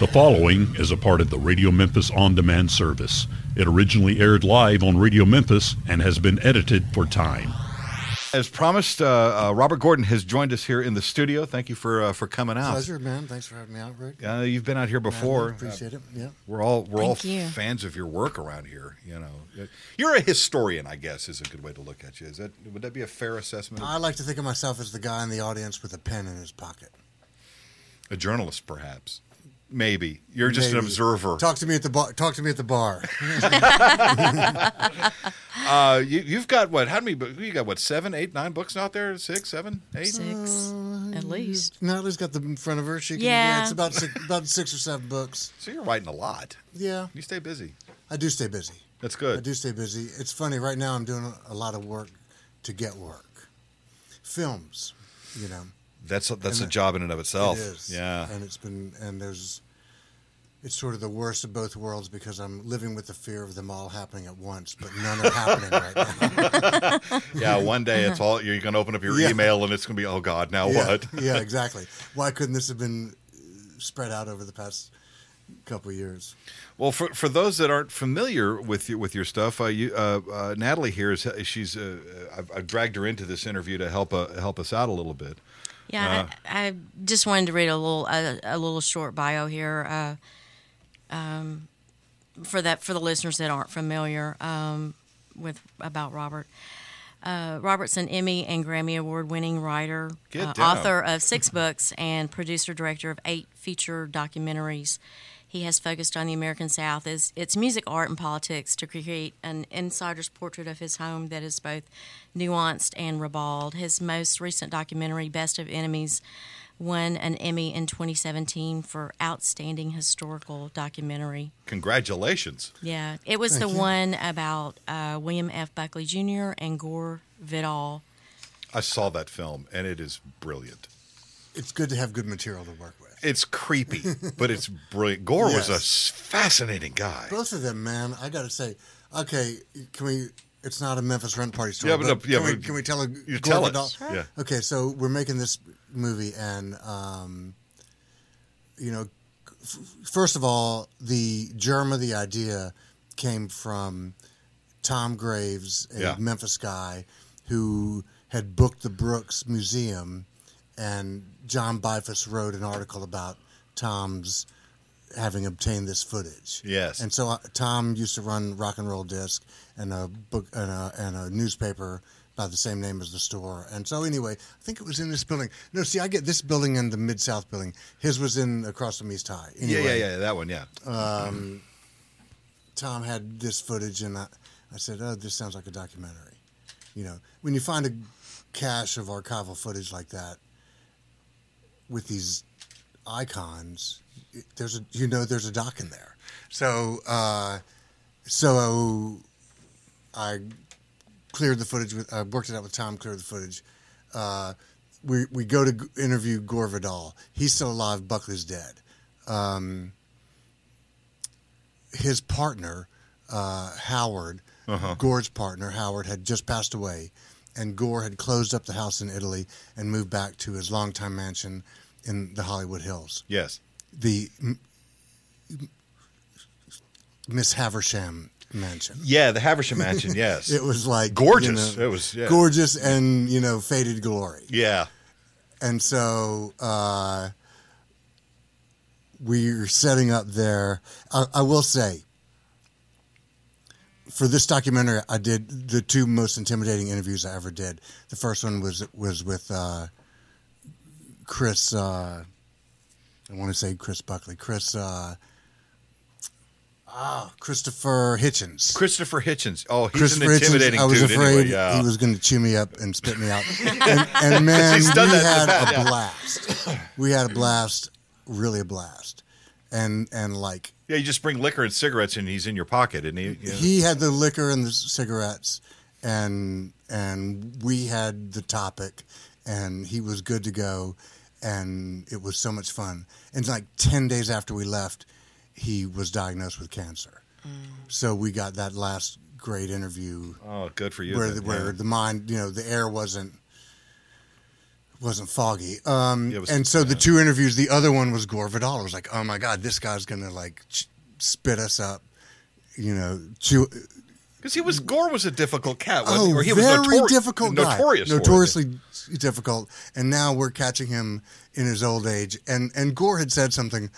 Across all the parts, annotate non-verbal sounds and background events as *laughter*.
The following is a part of the Radio Memphis On Demand service. It originally aired live on Radio Memphis and has been edited for time. As promised, uh, uh, Robert Gordon has joined us here in the studio. Thank you for uh, for coming out. Pleasure, man. Thanks for having me out, Rick. Uh, you've been out here before. I appreciate it. Yeah. We're all we're all you. fans of your work around here. You know, you're a historian, I guess, is a good way to look at you. Is that would that be a fair assessment? I like to think of myself as the guy in the audience with a pen in his pocket. a journalist, perhaps. Maybe you're just an observer. Talk to me at the bar. Talk to me at the bar. *laughs* Uh, you, you've got what? How many? bu- You got what? Seven, eight, nine books out there? Six, seven, eight? Six, at least. Natalie's got them in front of her. She can, Yeah. it's about six, about six or seven books. So you're writing a lot. Yeah, You stay busy. I do stay busy. That's good. I good. do stay busy. It's funny. Right now, I'm doing a lot of work to get work. Films, you know. That's a, that's And a job in and of itself. It is. Yeah. And it's been and there's it's sort of the worst of both worlds because I'm living with the fear of them all happening at once, but none are happening right now. *laughs* Yeah, one day it's all you're going to open up your Yeah. email and it's going to be, oh God, now yeah, what? *laughs* yeah, exactly. Why couldn't this have been uh, spread out over the past couple of years? Well, for for those that aren't familiar with your, with your stuff, uh, you, uh, uh, Natalie here is she's uh, I've, I've dragged her into this interview to help uh, help us out a little bit. Yeah, I, I just wanted to read a little a, a little short bio here uh, um, for that for the listeners that aren't familiar um, with about Robert. Uh, Robert's an Emmy and Grammy Award winning writer, uh, author of six books, and producer director of eight feature documentaries. He has focused on the American South is its music, art, and politics to create an insider's portrait of his home that is both nuanced and ribald. His most recent documentary, Best of Enemies, won an Emmy in 2017 for Outstanding Historical Documentary. Congratulations! Yeah, it was the one about uh, William F. Buckley Jr. and Gore Vidal. I saw that film and it is brilliant. It's good to have good material to work with. It's creepy, but it's brilliant. Gore was a fascinating guy. Both of them, man. I got to say, okay, can we? It's not a Memphis rent party story. Yeah, but no, yeah, can, we, can we tell a you Gore tell Vidal- us. Sure. Yeah. Okay, so we're making this movie, and um, you know, f- first of all, the germ of the idea came from Tom Graves, a Yeah. Memphis guy who had booked the Brooks Museum, and John Beifuss wrote an article about Tom's having obtained this footage. Yes. And so uh, Tom used to run Rock and Roll Disc and a book and a, and a newspaper by the same name as the store. And so anyway, I think it was in this building. No, see, I get this building and the Mid South building. His was in across from East High. Yeah, Anyway, yeah, yeah. That one, yeah. Um, Tom had this footage, and I, I said, "Oh, this sounds like a documentary." You know, when you find a cache of archival footage like that with these icons, there's a you know there's a dock in there. So, uh, so I cleared the footage with, I worked it out with Tom, cleared the footage. Uh, we we go to interview Gore Vidal. He's still alive. Buckley's dead. Um, his partner, uh, Howard, Gore's partner, Howard, had just passed away, and Gore had closed up the house in Italy and moved back to his longtime mansion in the Hollywood Hills. Yes. The M- Miss Havisham mansion. Yeah, the Havisham Mansion. *laughs* Yes. It was like Gorgeous. you know, It was, yeah. gorgeous and you know faded glory. yeah. And so uh, we're setting up there. I, I will say, for this documentary, I did the two most intimidating interviews I ever did. The first one was was with uh, Chris. Uh, I want to say Chris Buckley. Chris. Uh, ah, Christopher Hitchens. Christopher Hitchens. Oh, he's an Hitchens, intimidating I was dude. afraid anyway. Yeah. he was going to chew me up and spit me out. *laughs* and, and man, we had a blast. We had a blast, really a blast. And and like yeah, you just bring liquor and cigarettes and he's in your pocket, and he. You know. he had the liquor and the cigarettes, and and we had the topic, and he was good to go, and it was so much fun. And like ten days after we left, he was diagnosed with cancer. Mm. So we got that last great interview oh, good for you. where then, the, where yeah. the mind, you know, the air wasn't wasn't foggy. Um, It was- and so the two interviews, the other one was Gore Vidal. I was like, oh my god, this guy's gonna like ch- spit us up, you know. Chew- Because he was Gore was a difficult cat. wasn't oh, he? Or he was very notori- difficult guy, notorious, notoriously difficult. And now we're catching him in his old age. And and Gore had said something,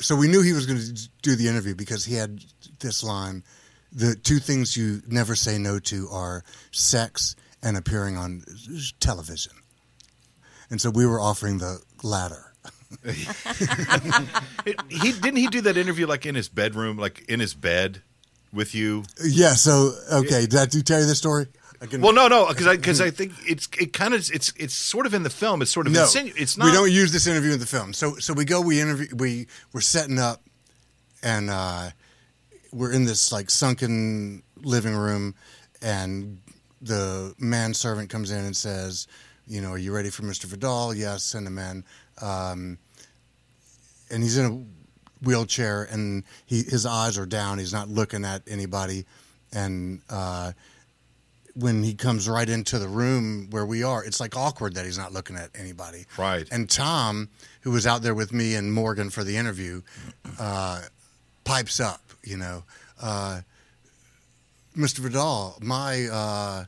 so we knew he was going to do the interview because he had this line: the two things you never say no to are sex and appearing on television. And so we were offering the latter. *laughs* He didn't he do that interview like in his bedroom, like in his bed with you. Yeah. So okay, did I do tell you this story? Can, Well, no, no, because I because I think it's it kind of it's it's sort of in the film. It's sort of no, insinu- It's not. We don't use this interview in the film. So so we go. We interview. We we're setting up, and uh, we're in this like sunken living room, and the manservant comes in and says, "You know, are you ready for Mister Vidal? Yes, send him in." Um, and he's in a wheelchair, and he his eyes are down. He's not looking at anybody, and. Uh, when he comes right into the room where we are, it's like awkward that he's not looking at anybody. Right. And Tom, who was out there with me and Morgan for the interview, uh, pipes up, you know, uh, Mr. Vidal, my uh,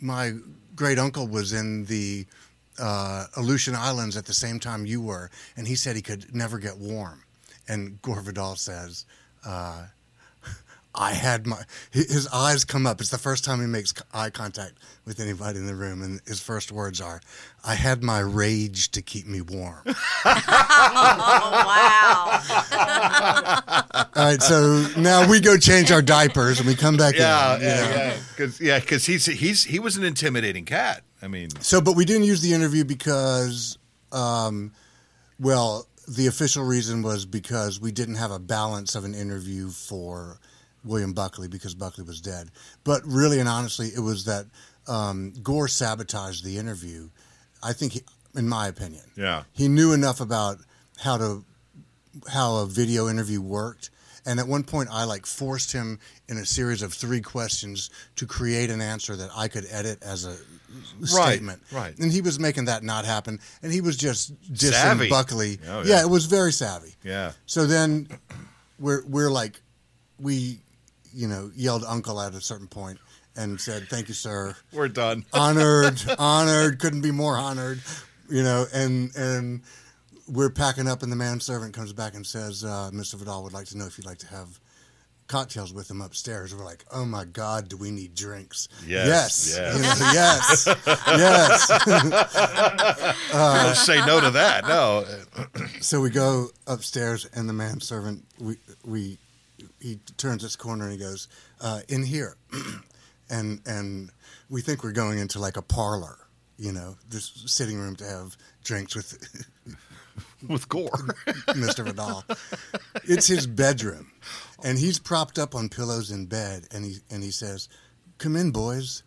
my great uncle was in the uh, Aleutian Islands at the same time you were, and he said he could never get warm. And Gore Vidal says, uh, I had my his eyes come up. It's the first time he makes eye contact with anybody in the room, and his first words are, "I had my rage to keep me warm." *laughs* Oh wow! All right, so now we go change our diapers, and we come back Yeah, in. you yeah, know. yeah. Because yeah, because he's he's he was an intimidating cat. I mean, So, but we didn't use the interview because, um, well, the official reason was because we didn't have a balance of an interview for William Buckley because Buckley was dead. But really and honestly, it was that um, Gore sabotaged the interview. I think, he, in my opinion, Yeah. he knew enough about how to how a video interview worked. And at one point, I like forced him in a series of three questions to create an answer that I could edit as a statement. right. And he was making that not happen. And he was just dissing Savvy. Buckley. Oh, yeah. yeah. it was very savvy. yeah, So then we're we're like we you know yelled uncle at a certain point and said thank you sir we're done. *laughs* honored honored couldn't be more honored you know and and we're packing up and the manservant comes back and says uh, Mr. Vidal would like to know if you'd like to have cocktails with him upstairs we're like oh my god do we need drinks Yes, yes yes yes, *laughs* Don't say no to that. No. So we go upstairs, and the manservant we we he turns this corner and he goes uh, in here, *clears throat* and and we think we're going into like a parlor, you know, this sitting room to have drinks with *laughs* With Gore. *laughs* Mr. Vidal. It's his bedroom, and he's propped up on pillows in bed, and he and he says, "Come in, boys.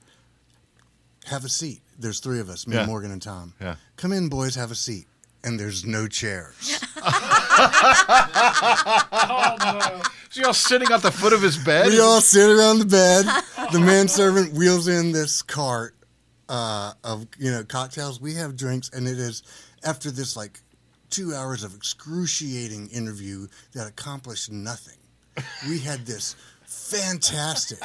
Have a seat." There's three of us, me, Yeah. Morgan, and Tom. Yeah. Come in, boys. Have a seat. And there's no chairs. *laughs* So y'all sitting at the foot of his bed? We all sit around the bed. The manservant wheels in this cart uh, of you know cocktails. We have drinks, and it is after this like two hours of excruciating interview that accomplished nothing. We had this fantastic,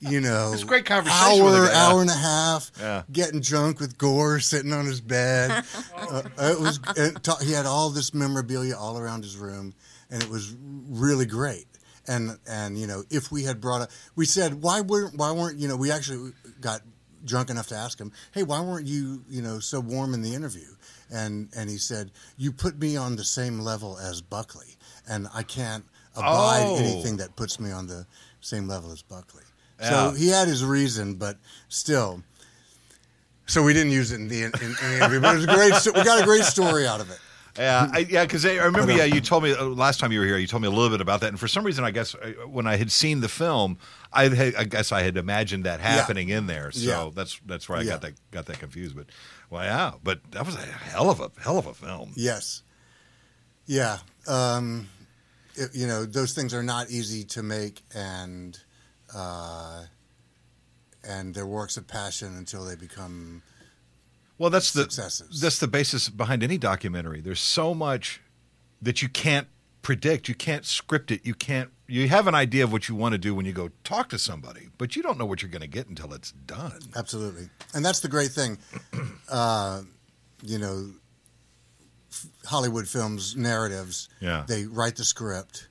you know, It's great conversation with Hour, the guy. hour and a half, Yeah. getting drunk with Gore sitting on his bed. *laughs* uh, it was. It, ta- he had all this memorabilia all around his room, and it was really great. And and you know, if we had brought a, we said why weren't why weren't you know we actually got drunk enough to ask him, hey, why weren't you you know so warm in the interview? And and he said, you put me on the same level as Buckley, and I can't abide Oh. anything that puts me on the same level as Buckley. Yeah. So he had his reason, but still. So we didn't use it in the, in, in the interview, but it was a great. sto- We got a great story out of it. Yeah, I, yeah, because I, I remember. Yeah, you told me uh, last time you were here. You told me a little bit about that, and for some reason, I guess uh, when I had seen the film, I, had, I guess I had imagined that happening in there. So Yeah. that's that's where I Yeah. got that got that confused. But well, yeah, but that was a hell of a hell of a film. Yes. Yeah. Um, it, you know, those things are not easy to make, and uh, and they're works of passion until they become Well, that's the that's the basis behind any documentary. There's so much that you can't predict. You can't script it. You can't. You have an idea of what you want to do when you go talk to somebody, but you don't know what you're going to get until it's done. Absolutely, and that's the great thing. *clears throat* Uh, you know, Hollywood films narratives. Yeah. they write the script,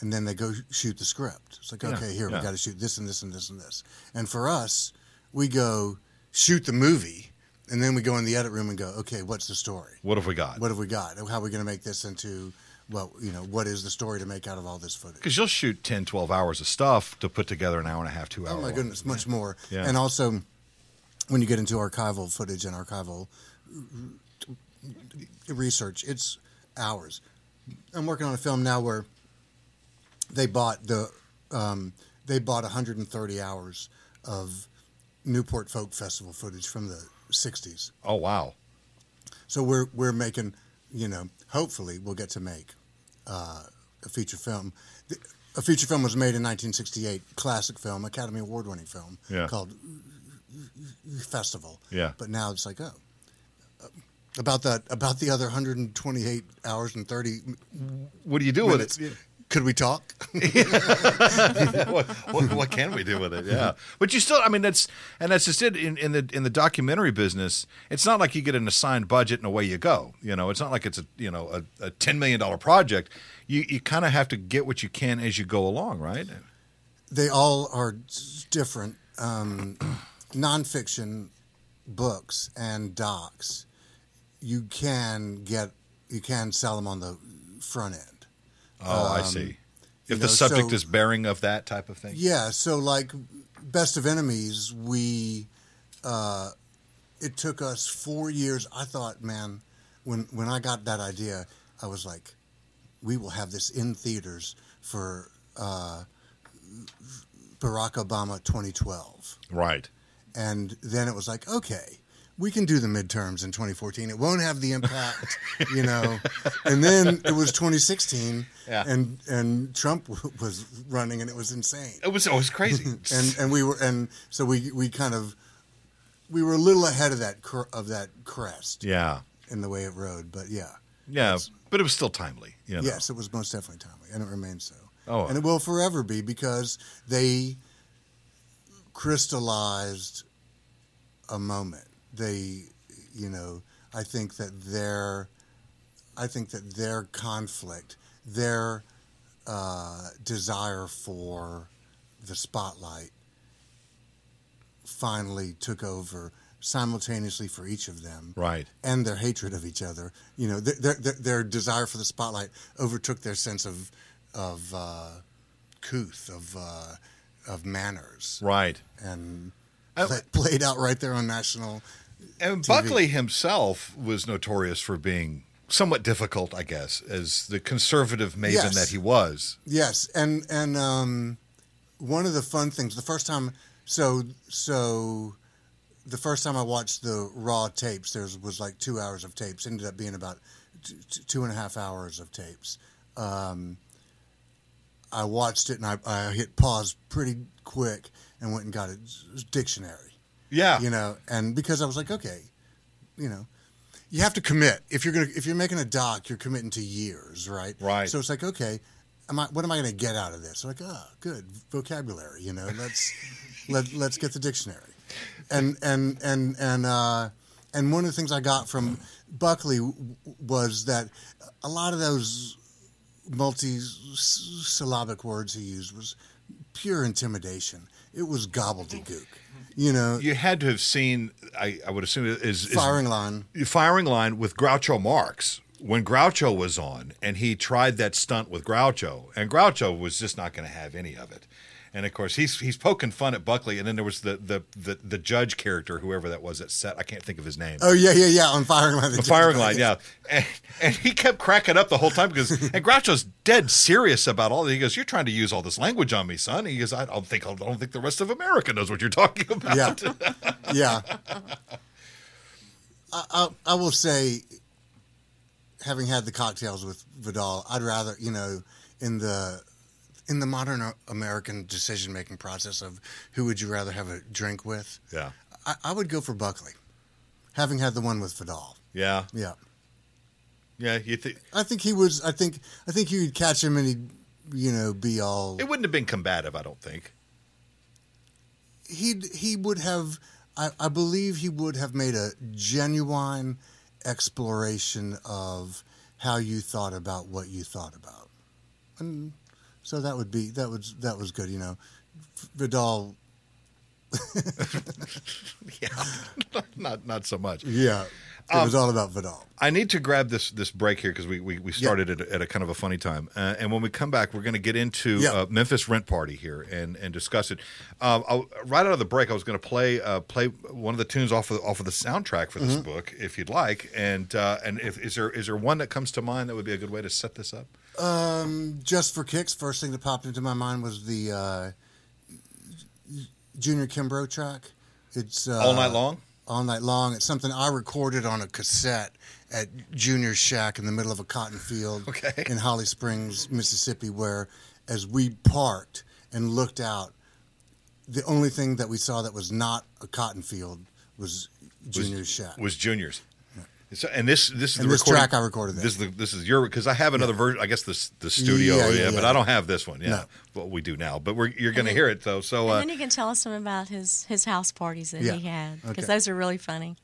and then they go shoot the script. It's like, Yeah, okay, here yeah. we got to shoot this and this and this and this. And for us, we go shoot the movie, and then we go in the edit room and go, okay, what's the story? What have we got? What have we got? How are we going to make this into? Well, you know, what is the story to make out of all this footage? Because you'll shoot 10, 12 hours of stuff to put together an hour and a half, two hours. Oh my goodness, much more. Yeah. And also, when you get into archival footage and archival research, it's hours. I'm working on a film now where they bought the um, they bought 130 hours of Newport Folk Festival footage from the 60s. Oh wow. So we're we're making, you know, hopefully we'll get to make uh, a feature film. The, a feature film was made in 1968, classic film, Academy Award winning film Yeah. called Festival. Yeah. But now it's like, oh, about that about the other 128 hours and 30 What do you do with minutes. it? Could we talk? *laughs* *laughs* what, what, what can we do with it? Yeah, but you still, I mean, that's and that's just it. In, in the in the documentary business, it's not like you get an assigned budget and away you go. You know, it's not like it's a you know a, a ten million dollar project. You you kind of have to get what you can as you go along, right? they all are different. Um, *clears throat* nonfiction books and docs, you can get you can sell them on the front end. Oh, I Um, see. If the know, subject so- is bearing of that type of thing. Yeah, so like Best of Enemies, we uh, it took us four years. I thought, man, when when I got that idea, I was like, we will have this in theaters for uh, Barack Obama 2012. Right. And then it was like, okay, we can do the midterms in 2014. It won't have the impact, you know. And then it was 2016, Yeah. and and Trump w- was running, and it was insane. It was always crazy. *laughs* And and we were and so we we kind of we were a little ahead of that cr- of that crest yeah, in the way it rode, but yeah, yeah, but it was still timely. You know? yes, it was most definitely timely, and it remains so. Oh. and it will forever be because they crystallized a moment. They, you know, I think that their, I think that their conflict, their uh, desire for the spotlight, finally took over simultaneously for each of them Right. and their hatred of each other. You know, their, their, their, desire for the spotlight overtook their sense of of uh, couth, of uh, of manners, Right. and pla- played out right there on national. And TV. Buckley himself was notorious for being somewhat difficult, I guess, as the conservative maven Yes. that he was. Yes, and and um, one of the fun things, the first time, so so. The first time I watched the raw tapes, there was like two hours of tapes. Ended up being about t- t- two and a half hours of tapes. Um, I watched it and I, I hit pause pretty quick and went and got a dictionary. Yeah. you know, and because I was like, okay, you know, you have to commit if you're gonna if you're making a doc, you're committing to years, right? Right. So it's like, okay, am I what am I going to get out of this? I'm Like, oh, good vocabulary, you know. Let's *laughs* let let's get the dictionary, and and and and uh, and one of the things I got from Buckley w- was that a lot of those multi-syllabic words he used was pure intimidation. It was gobbledygook, you know. You had to have seen, I, I would assume, is, is Firing line. firing line with Groucho Marx when Groucho was on, and he tried that stunt with Groucho, and Groucho was just not going to have any of it. And of course, he's he's poking fun at Buckley, and then there was the the the, the judge character, whoever that was that set. I can't think of his name. Oh yeah, yeah, yeah. On firing line. The firing line, yeah, and, and he kept cracking up the whole time because and Groucho's dead serious about all. That. He goes, "You're trying to use all this language on me, son." He goes, "I don't think I don't think the rest of America knows what you're talking *laughs* about." Yeah, yeah. I, I, I will say, having had the cocktails with Vidal, I'd rather you know in the in the modern American decision making process of who would you rather have a drink with, yeah. I, I would go for Buckley. having had the one with Vidal. Yeah, Yeah, yeah. You think I think he was. I think I think you'd catch him and he'd you know be all. it wouldn't have been combative? I don't think. He'd. he would have. I, I believe he would have made a genuine exploration of how you thought about what you thought about, and so that would be that was that was good. You know, Vidal. *laughs* Yeah, *laughs* not not so much. Yeah, it was all about Vidal. I need to grab this this break here because we, we, we started at, a, at a kind of a funny time, uh, and when we come back, we're going to get into Yeah. uh, Memphis Rent Party here and, and discuss it. Um, I'll, right out of the break, I was going to play uh, play one of the tunes off of off of the soundtrack for this Mm-hmm. book, if you'd like. And uh, and if is there is there one that comes to mind that would be a good way to set this up? Um, just for kicks, first thing that popped into my mind was the uh, Junior Kimbrough track. It's uh, All night long. all night long. It's something I recorded on a cassette at Junior's shack in the middle of a cotton field *laughs* Okay. in Holly Springs, Mississippi, where as we parked and looked out, the only thing that we saw that was not a cotton field was Junior's shack. was Junior's. So, and this this is And the this recording- track I recorded there. This is the, this is your because I have another version. I guess this the studio, Yeah, yeah, yeah, but. I don't have this one. Yeah, No. well we do now, but we're you're going to hear it though. So And uh, then you can tell us some about his, his house parties that Yeah. he had because Okay. those are really funny.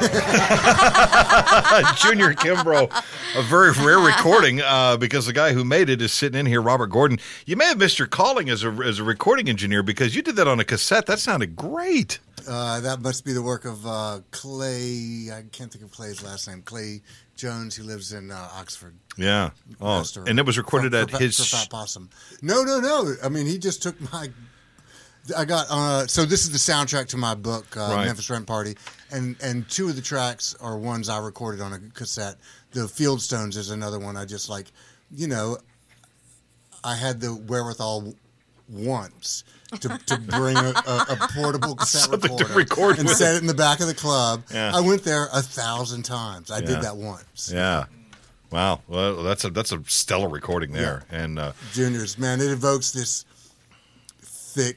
*laughs* Junior Kimbrough, a very rare recording uh, because the guy who made it is sitting in here, Robert Gordon. You may have missed your calling as a, as a recording engineer because you did that on a cassette. That sounded great. Uh, that must be the work of uh, Clay. I can't think of Clay's last name. Clay Jones. who lives in uh, Oxford. Yeah. Oh, and it was recorded For- at for, his. for Fat Possum. No, no, no. I mean, he just took my. I got uh, so this is the soundtrack to my book, uh, Right. Memphis Rent Party, and and two of the tracks are ones I recorded on a cassette. The Fieldstones is another one. I just like, you know, I had the wherewithal once to, to bring a, a, a portable *laughs* cassette Something recorder record and with. set it in the back of the club. Yeah. I went there a thousand times. I Yeah. did that once. Yeah. Wow. Well, that's a that's a stellar recording there, and uh, juniors man it evokes this thick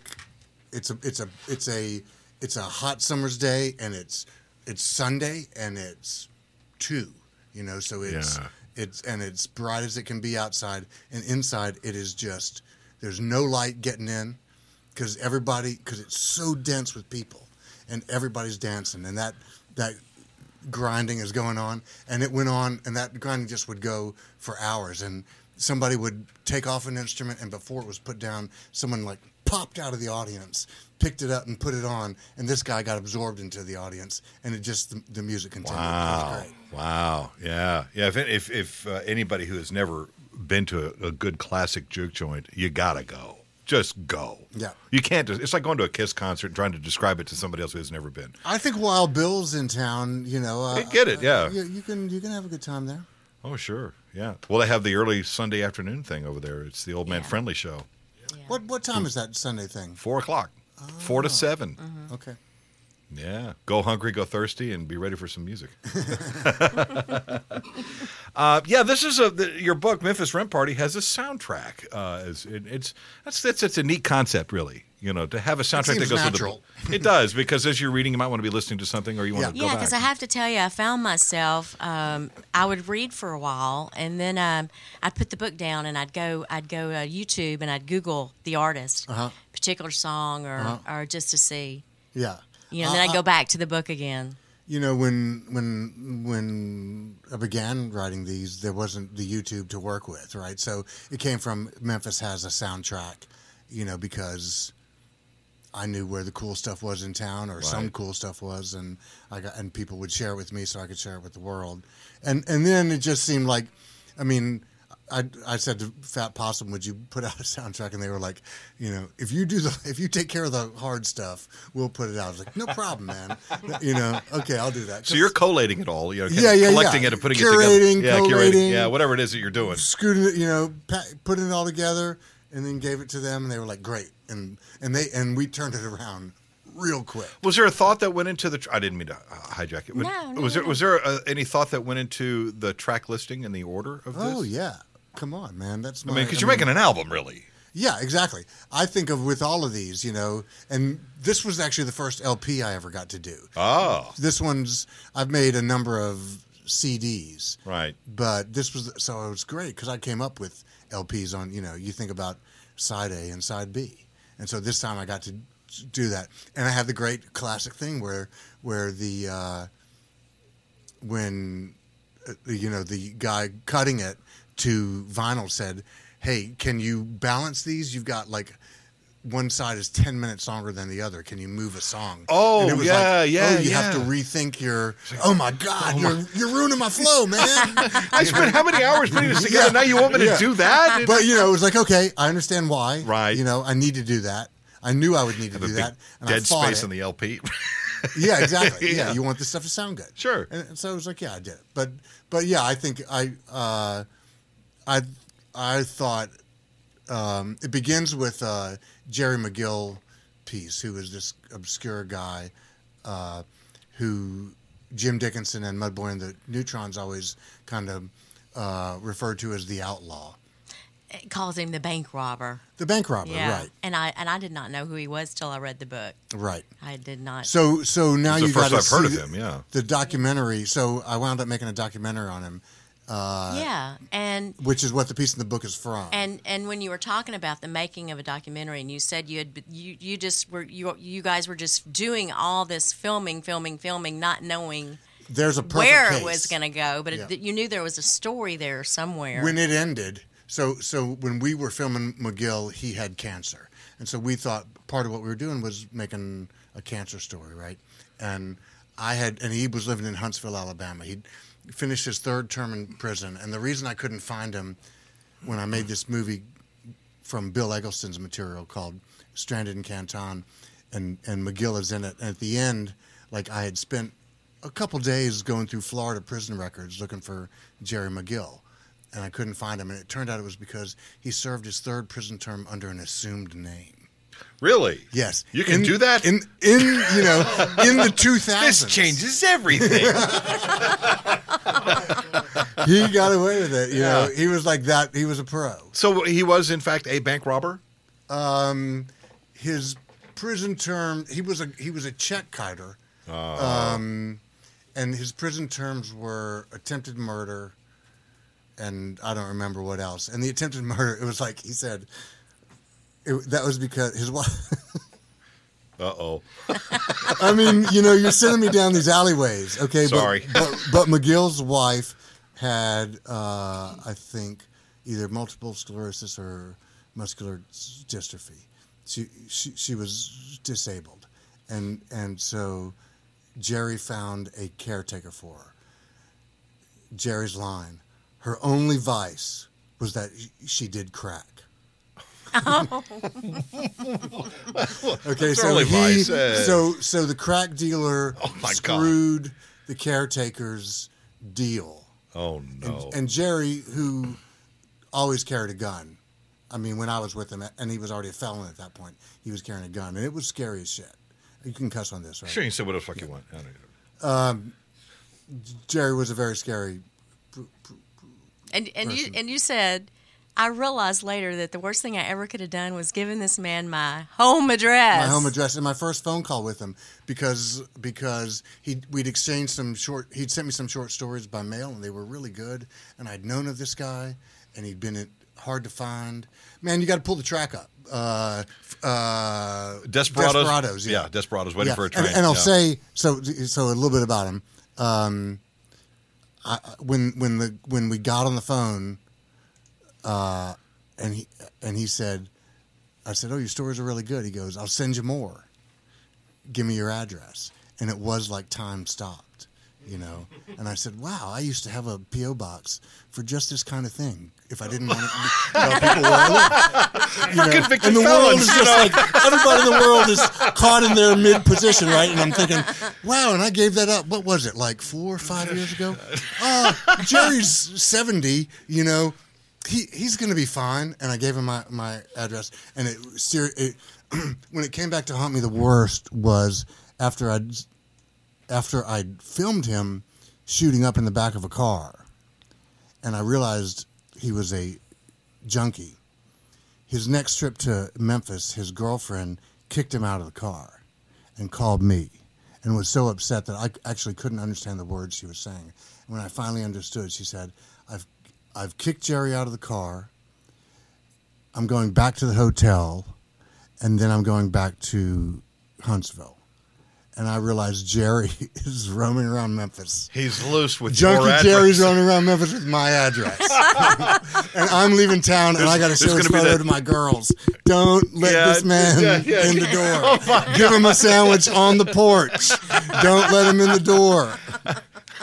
it's a it's a it's a it's a hot summer's day and it's it's sunday and it's two you know so it's Yeah. it's and it's bright as it can be outside and inside it is just there's no light getting in because everybody because it's so dense with people and everybody's dancing and that that grinding is going on and it went on and that grinding just would go for hours and somebody would take off an instrument and before it was put down someone like popped out of the audience picked it up and put it on and this guy got absorbed into the audience and it just the, the music continued wow, was great wow, yeah, yeah. If if, if uh, anybody who has never been to a, a good classic juke joint, you gotta go. Just go. Yeah. You can't. Just, it's like going to a Kiss concert and trying to describe it to somebody else who has never been. i think while bill's in town you know uh, I get it, yeah. you, you can you can have a good time there Oh, sure. Yeah. Well, they have the early Sunday afternoon thing over there. It's the Old Man Yeah. Friendly show. What what time is that sunday thing Four o'clock. Four to 7 okay Yeah. Go hungry, go thirsty, and be ready for some music. *laughs* *laughs* uh, yeah, this is a the, your book. Memphis Rent Party has a soundtrack. Uh, it's, it, it's that's that's it's a neat concept, really. You know, to have a soundtrack that goes natural. with the. It does because as you're reading, you might want to be listening to something, or you want Yeah. to go Yeah, because I have to tell you, I found myself. Um, I would read for a while, and then um, I'd put the book down, and I'd go, I'd go uh, YouTube, and I'd Google the artist, Uh-huh. particular song, or Uh-huh. or just to see. yeah You know, then Uh, I'd go back to the book again. You know, when when when I began writing these, there wasn't the YouTube to work with, right? So it came from Memphis has a soundtrack, you know, because I knew where the cool stuff was in town, or some cool stuff was, and I got and people would share it with me, so I could share it with the world, and and then it just seemed like, I mean. I, I said to Fat Possum, "Would you put out a soundtrack?" And they were like, "You know, if you do the, if you take care of the hard stuff, we'll put it out." I was like, "No problem, man. you know, okay, I'll do that." so you're collating it all, you know, Yeah, yeah, collecting yeah. it and putting Curating, it together. Yeah, collating. yeah, whatever it is that you're doing. screwed it, you know, pa- putting it all together, and then gave it to them, and they were like, "Great!" And and they and we turned it around real quick. Was there a thought that went into the? Tr- I didn't mean to uh, hijack it. No, no, was there no. was there uh, any thought that went into the track listing and the order of this? Oh yeah, come on, man. That's I mean, because you're making an album, really. Yeah, exactly. I think of with all of these, you know, and this was actually the first LP I ever got to do. Oh, This one's I've made a number of CDs, right. but this was so it was great because I came up with LPs on you know you think about side A and side B, and so this time I got to do that, and I had the great classic thing where where the uh, when uh, you know the guy cutting it to vinyl said, "Hey, can you balance these? You've got like." One side is ten minutes longer than the other. Can you move a song? Oh, And it was yeah, like, yeah, Oh, you have to rethink your. Oh my God, you're you're ruining my flow, *laughs* man. I spent how many hours putting this together? Yeah. Now you want me to do that? *laughs* but you know, it was like, okay, I understand why. Right. You know, I need to do that. I knew I would need to do that. And dead space it. on the LP. *laughs* Yeah, exactly. yeah. Yeah. you want this stuff to sound good. Sure. And, and so I was like, yeah, I did it. But but yeah, I think I uh, I I thought um, it begins with uh, Jerry McGill piece, who is this obscure guy uh, who Jim Dickinson and Mudboy and the Neutrons always kind of uh, referred to as the outlaw, It calls him the bank robber. the bank robber. Yeah, Right. and I and I did not know who he was till I read the book. Right. I did not. So so now It's the you got first to I've heard see of him, yeah. the documentary. So I wound up making a documentary on him Uh, yeah, and which is what the piece in the book is from. and and when you were talking about the making of a documentary, and you said you had you you just were you you guys were just doing all this filming, filming, filming, not knowing There's a where case. it was going to go, but Yeah. it, you knew there was a story there somewhere. when it ended. So so when we were filming McGill, he had cancer, and so we thought part of what we were doing was making a cancer story, right? And I had, and he was living in Huntsville, Alabama. He'd finished his third term in prison, and the reason I couldn't find him when I made this movie from Bill Eggleston's material called Stranded in Canton, and and McGill is in it. And at the end, like I had spent a couple days going through Florida prison records looking for Jerry McGill, and I couldn't find him. And it turned out it was because he served his third prison term under an assumed name. Really? Yes, You can In- do that? in in you know in the *laughs* two thousands. This changes everything. *laughs* He got away with it. You know, Yeah. he was like that. He was a pro. so he was, in fact, a bank robber? Um, his prison term. He was a he was a check kiter. Oh. Um, and his prison terms were attempted murder, and I don't remember what else. And the attempted murder, it was like he said, it, that was because his wife. *laughs* Uh-oh. I mean, you know, you're sending me down these alleyways, okay? but- Sorry. But, but, McGill's wife had, uh, I think, either multiple sclerosis or muscular dystrophy. She, she, she was disabled. And, and so Jerry found a caretaker for her. Jerry's line her only vice was that she did crack. Oh. okay, so only he, so so the crack dealer Oh, my God. screwed the caretaker's deal, Oh, and, no. and Jerry, who always carried a gun. I mean, when I was with him, and he was already a felon at that point, he was carrying a gun, and it was scary as shit. You can cuss on this, right? sure, you can say what the fuck you want. I don't know. Um, Jerry was a very scary. and and you and you said, I realized later that the worst thing I ever could have done was given this man my home address. my home address and my first phone call with him because because he we'd exchanged some short he'd sent me some short stories by mail and they were really good and I'd known of this guy and he'd been hard to find. Man, you got to pull the track up. Uh, uh, Desperados? Desperados, yeah. Yeah, Desperados, waiting Yeah, for a and- train. And, I'll yeah. say so. So a little bit about him. Um, I, when when the when we got on the phone, uh, and he and he said, I said, "Oh, your stories are really good." He goes, "I'll send you more. Give me your address." And it was like time stopped, you know. And I said, "Wow, I used to have a PO box for just this kind of thing. If I didn't want to people where I lived, you know, convicted and the world is you just know. like everybody in the world is caught in their mid position, right? And I'm thinking, wow, and I gave that up. What was it, like four or five years ago? Uh, Jerry's 70, you know, he he's to be fine. And I gave him my, my address. And it, it *clears throat* when it came back to haunt me, the worst was after I'd, after I'd filmed him shooting up in the back of a car. And I realized he was a junkie his next trip to Memphis, his girlfriend kicked him out of the car and called me and was so upset that I actually couldn't understand the words she was saying. And when I finally understood, she said, I've, kicked Jerry out of the car. I'm going back to the hotel, and then I'm going back to Huntsville. And I realized Jerry *laughs* is roaming around Memphis. He's loose with your Junkie address. Jerry's running around Memphis with my address, *laughs* and I'm leaving town, and I got to There's show his gonna be photo that- to my girls. Don't let Yeah, this man yeah, yeah. in the door. Oh Give him a sandwich on the porch. *laughs* Don't let him in the door.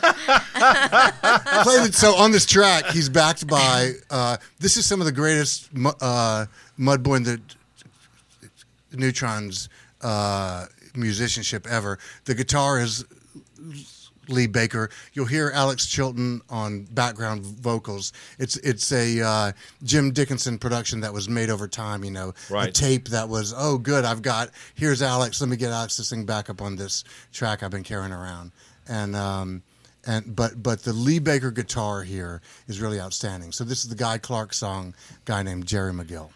Play the- so on this track, he's backed by. Uh, this is some of the greatest uh, Mudboy and the Neutrons uh, musicianship ever. The guitar is Lee Baker. You'll hear Alex Chilton on background vocals. It's it's a uh, Jim Dickinson production that was made over time. You know, a tape that was oh good. I've got here's Alex. Let me get Alex to sing back up on this track I've been carrying around. And um, and but but the Lee Baker guitar here is really outstanding. So this is the Guy Clark song, guy named Jerry McGill.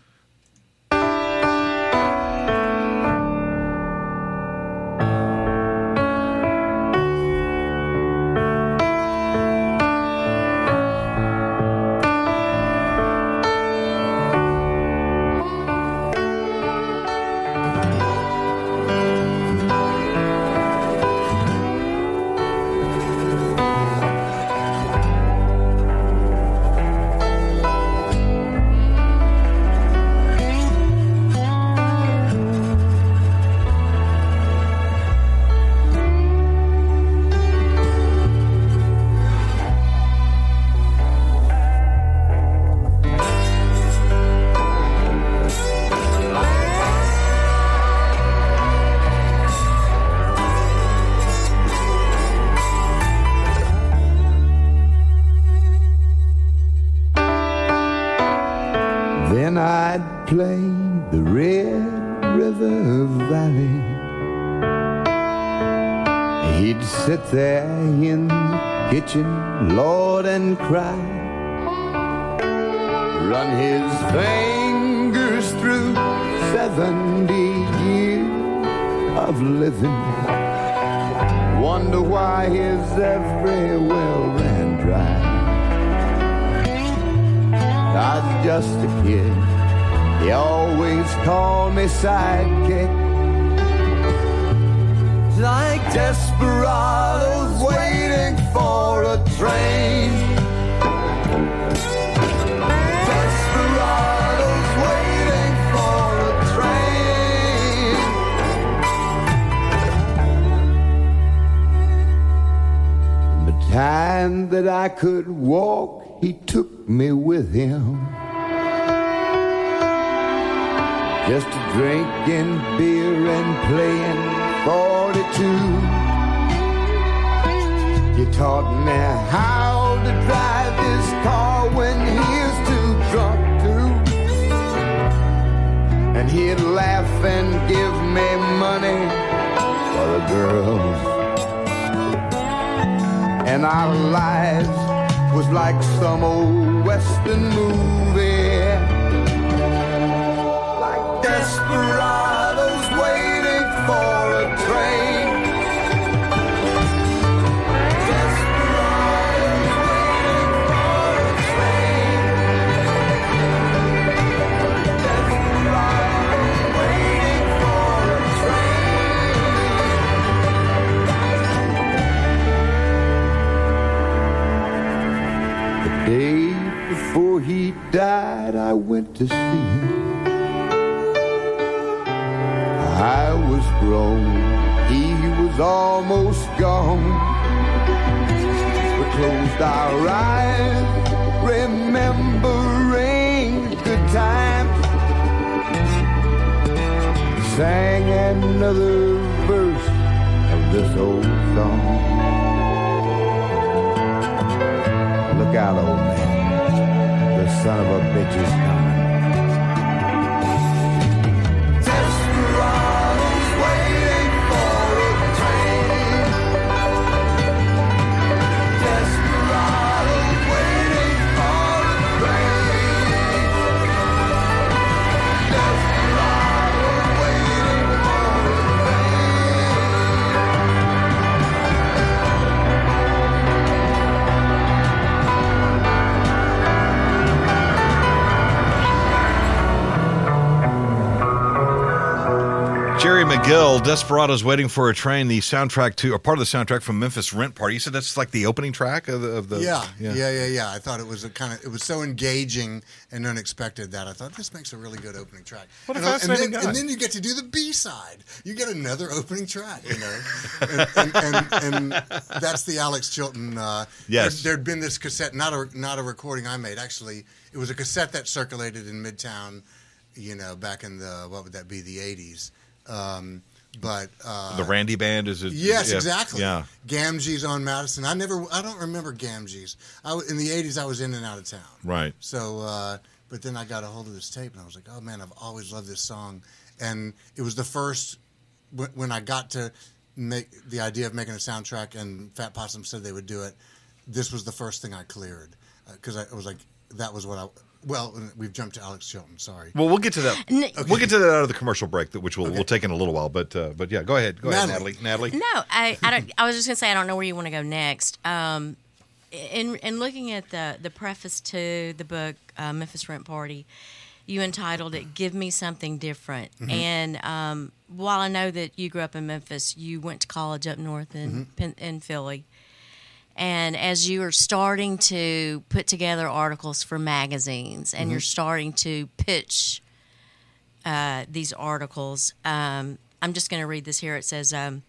Desperados Waiting for a Train, the soundtrack to, or part of the soundtrack from Memphis Rent Party. You said that's like the opening track of the. Of the Yeah, yeah, yeah, yeah, I thought it was a kind of it was so engaging and unexpected that I thought this makes a really good opening track. What a and, I- and fascinating then, guy. and then you get to do the B side. You get another opening track, you know, and, and, and, and that's the Alex Chilton. Uh, Yes. there, had been this cassette, not a not a recording I made. Actually, it was a cassette that circulated in Midtown, you know, back in the what would that be, the eighties. Um, but uh, The Randy Band is it? Yes, yeah, exactly. Yeah. Gamgee's on Madison. I never, I don't remember Gamgee's. I in the '80s, I was in and out of town. Right. So, uh, but then I got a hold of this tape, and I was like, oh man, I've always loved this song. And it was the first when, when I got to make the idea of making a soundtrack, and Fat Possum said they would do it. This was the first thing I cleared because I was like, that was what I. Well, we've jumped to Alex Chilton. Sorry. Well, we'll get to that. N- We'll get to that out of the commercial break, that which we'll we'll take in a little while. But uh, but yeah, go ahead, go ahead, Natalie. Natalie. Natalie. No, I, I don't. I was just gonna say I don't know where you want to go next. Um, in in looking at the the preface to the book uh, Memphis Rent Party, you entitled it "Give Me Something Different." And um, while I know that you grew up in Memphis, you went to college up north in Pen- in Philly. And as you are starting to put together articles for magazines, and you're starting to pitch uh, these articles, um, I'm just going to read this here. It says. Um,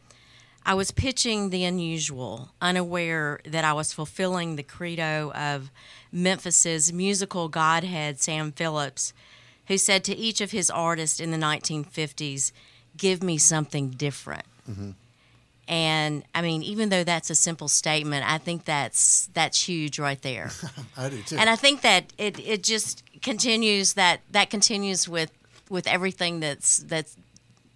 I was pitching the unusual, unaware that I was fulfilling the credo of Memphis's musical godhead, Sam Phillips, who said to each of his artists in the 1950s, Give me something different. And I mean, even though that's a simple statement, I think that's that's huge right there. *laughs* I do too. And I think that it, it just continues that that continues with with everything that's that's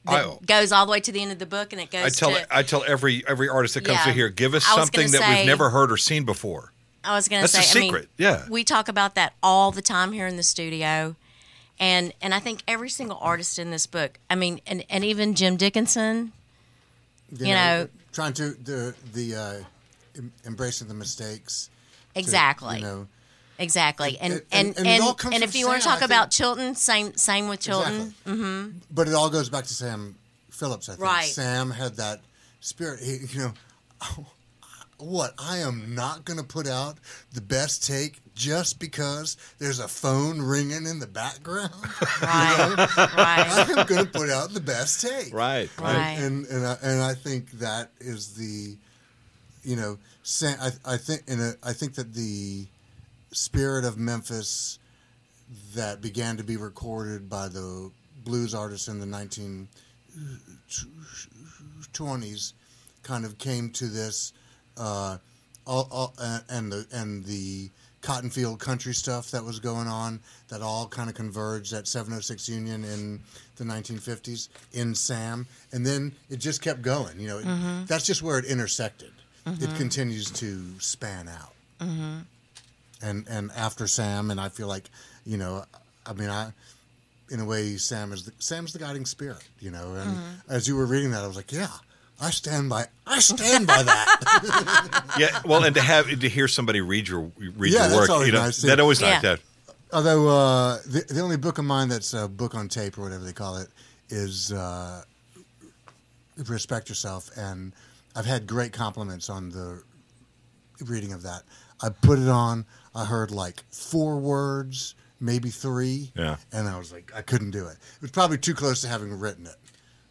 that I- goes all the way to the end of the book, and it goes. I tell to, I tell every every artist that comes Yeah. through here, give us something that say- we've never heard or seen before. I was going to That's say, the I mean, secret, yeah. we talk about that all the time here in the studio, and and I think every single artist in this book, I mean, and and even Jim Dickinson, you know- trying to the the uh, embracing the mistakes. to, exactly, you know, exactly, and and- and and- and, and and, if you want to talk about Chilton, same same with Chilton. Exactly. But it all goes back to Sam Phillips. I think Right. Sam had that spirit. He, you know, *laughs* what I am not going to put out the best take just because there's a phone ringing in the background. *laughs* Right, right, *laughs* I'm going to put out the best take. Right. Right. And and I, and I think that is the, you know, I I think in a, I think that the spirit of Memphis that began to be recorded by the blues artists in the 1920s kind of came to this uh, all, all, uh, and the and the cotton field country stuff that was going on that all kind of converged at 706 Union in the 1950s in Sam. And then it just kept going you know it, mm-hmm. that's just where it intersected. It mm-hmm. continues to span out. Mm-hmm. And and after Sam, and I feel like, you know, I mean, I, in a way, Sam is the, Sam's the guiding spirit, you know. And as you were reading that, I was like, yeah, I stand by, I stand by that. *laughs* Yeah. Well, and to have to hear somebody read your read Yeah, your that's work, always you know, nice, that always Yeah. like that. Although uh, the the only book of mine that's a book on tape or whatever they call it is uh, Respect Yourself, and I've had great compliments on the reading of that. I put it on. I heard like four words, maybe three. Yeah. And I was like, I couldn't do it. It was probably too close to having written it,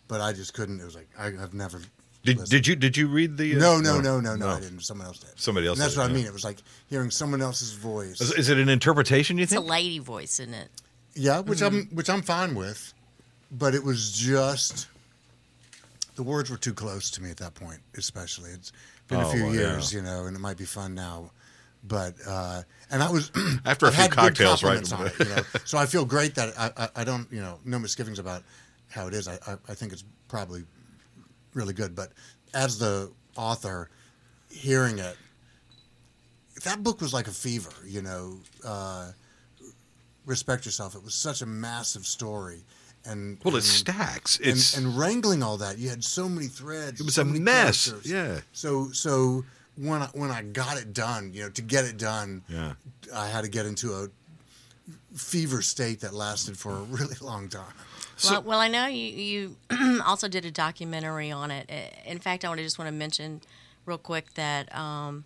but I just couldn't. It was like I, I've never. Did, listened. did you did you read the? uh, No, no, no, no, no, I didn't. Someone else did. Somebody else And that's did, what I mean. It was like hearing someone else's voice. Is, is it an interpretation? You think it's a lady voice, isn't it? Yeah, which I'm Mm-hmm. which I'm fine with, but it was just the words were too close to me at that point. Especially, it's been Oh, a few well, years, yeah. you know, and it might be fun now, but uh, and I was *clears throat* *clears throat* After a I've few cocktails, right? compliments on it, you know, so I feel great that I, I I don't you know no misgivings about how it is. I I, I think it's probably really good, but as the author, hearing it. That book was like a fever, you know. Uh, respect yourself. It was such a massive story, and Well, it and, Stax. and, It's and wrangling all that. You had so many threads. It was so a mess, characters. yeah. So so when I, when I got it done, you know, to get it done, Yeah. I had to get into a fever state that lasted for a *laughs* really long time. Well, well, I know you, you *clears throat* also did a documentary on it. In fact, I want to just want to mention real quick that um,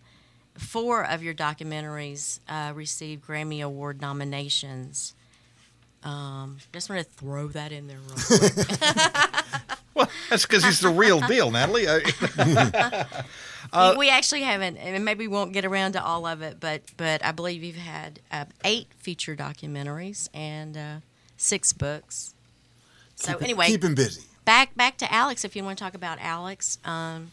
four of your documentaries uh, received Grammy Award nominations. Um, just want to throw that in there real quick. *laughs* *laughs* well, that's because he's the real deal, Natalie. *laughs* Uh, we actually haven't, and maybe we won't get around to all of it, but but I believe you've had uh, eight feature documentaries and uh, six books. So Keep- anyway, keep him busy. back back to Alex. If you want to talk about Alex, um,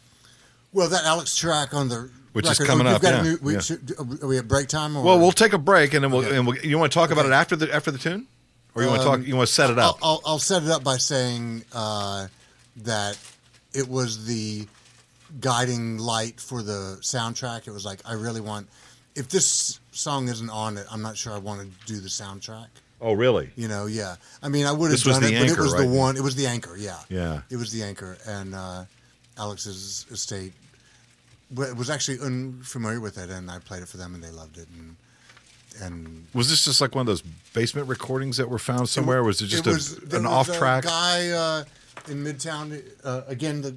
Well, that Alex track on the Which is coming we've up, got a yeah, new- we, yeah. should- are we at break time? Or? well, we'll take a break and then we'll. Okay. And we'll you want to talk about it after the after the tune, or you want to talk? You want to set it I'll, up? I'll, I'll set it up by saying uh, that it was the guiding light for the soundtrack. It was like I really want. If this song isn't on it, I'm not sure I want to do the soundtrack. Oh, really? You know, yeah. I mean, I would have done it, but it was right? the one. It was the anchor. Yeah. Yeah. It was the anchor, and uh, Alex's estate was actually unfamiliar with it, and I played it for them, and they loved it, and and Was this just like one of those basement recordings that were found somewhere? or was it just was- a, an was off track? Guy uh, in Midtown. Uh, again, the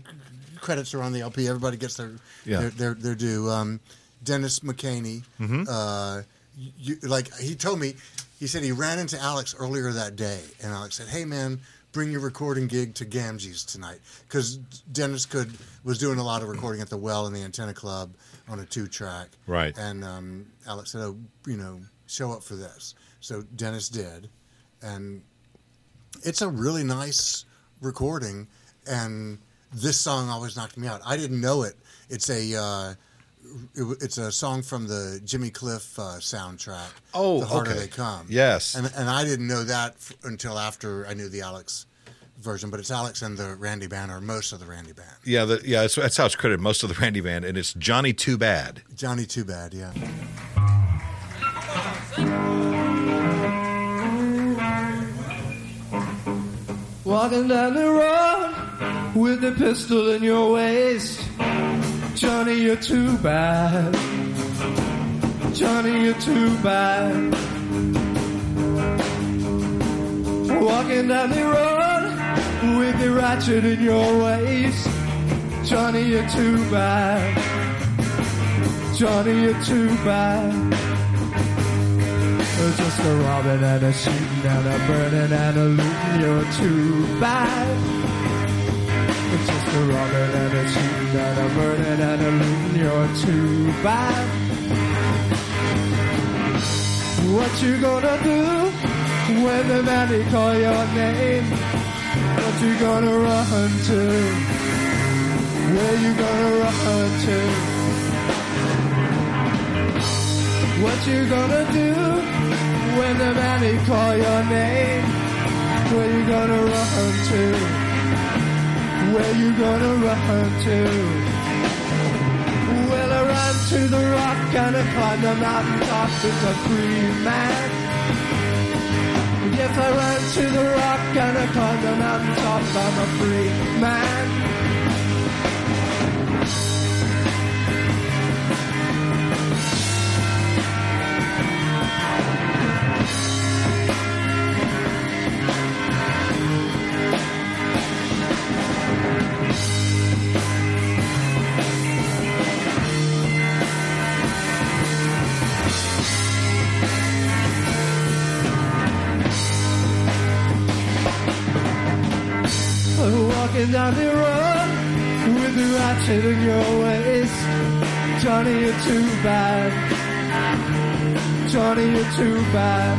credits are on the LP. Everybody gets their Yeah. their, their, their due. Um, Dennis McCaney. Mm-hmm. Uh, you, like he told me, he said he ran into Alex earlier that day, and Alex said, "Hey man." Bring your recording gig to Gamgee's tonight because Dennis could was doing a lot of recording at the Well and the Antenna Club on a two track. Right. And um, Alex said, "Oh, you know, show up for this." So Dennis did, and it's a really nice recording and this song always knocked me out i didn't know it it's a uh, it, it's a song from the Jimmy Cliff uh, soundtrack. Oh, the harder okay. they come. Yes. and and I didn't know that f- until after I knew the Alex version. But it's Alex and the Randy Band, or most of the Randy Band. Yeah, the, yeah, that's, that's how it's credited. Most of the Randy band, and it's Johnny Too Bad. Johnny Too Bad, yeah. Walking down the road with the pistol in your waist. Johnny, you're too bad. Johnny, you're too bad. Walking down the road with the ratchet in your waist. Johnny, you're too bad. Johnny, you're too bad. Just a robbing and a shooting and a burning and a looting, you're too bad. Just a robbing and a shooting and a burning and a looting, you're too bad. What you gonna do when the man call your name? What you gonna run to? Where you gonna run to? What you gonna do when the he call your name? Where you gonna run to? Where you gonna run to? Well, I ran to the rock and I climbed the mountain top as a free man. Yes, I ran to the rock and I climbed the mountain top. I'm a free man. Down the road with the ratchet in your waist. Johnny, you're too bad. Johnny, you're too bad.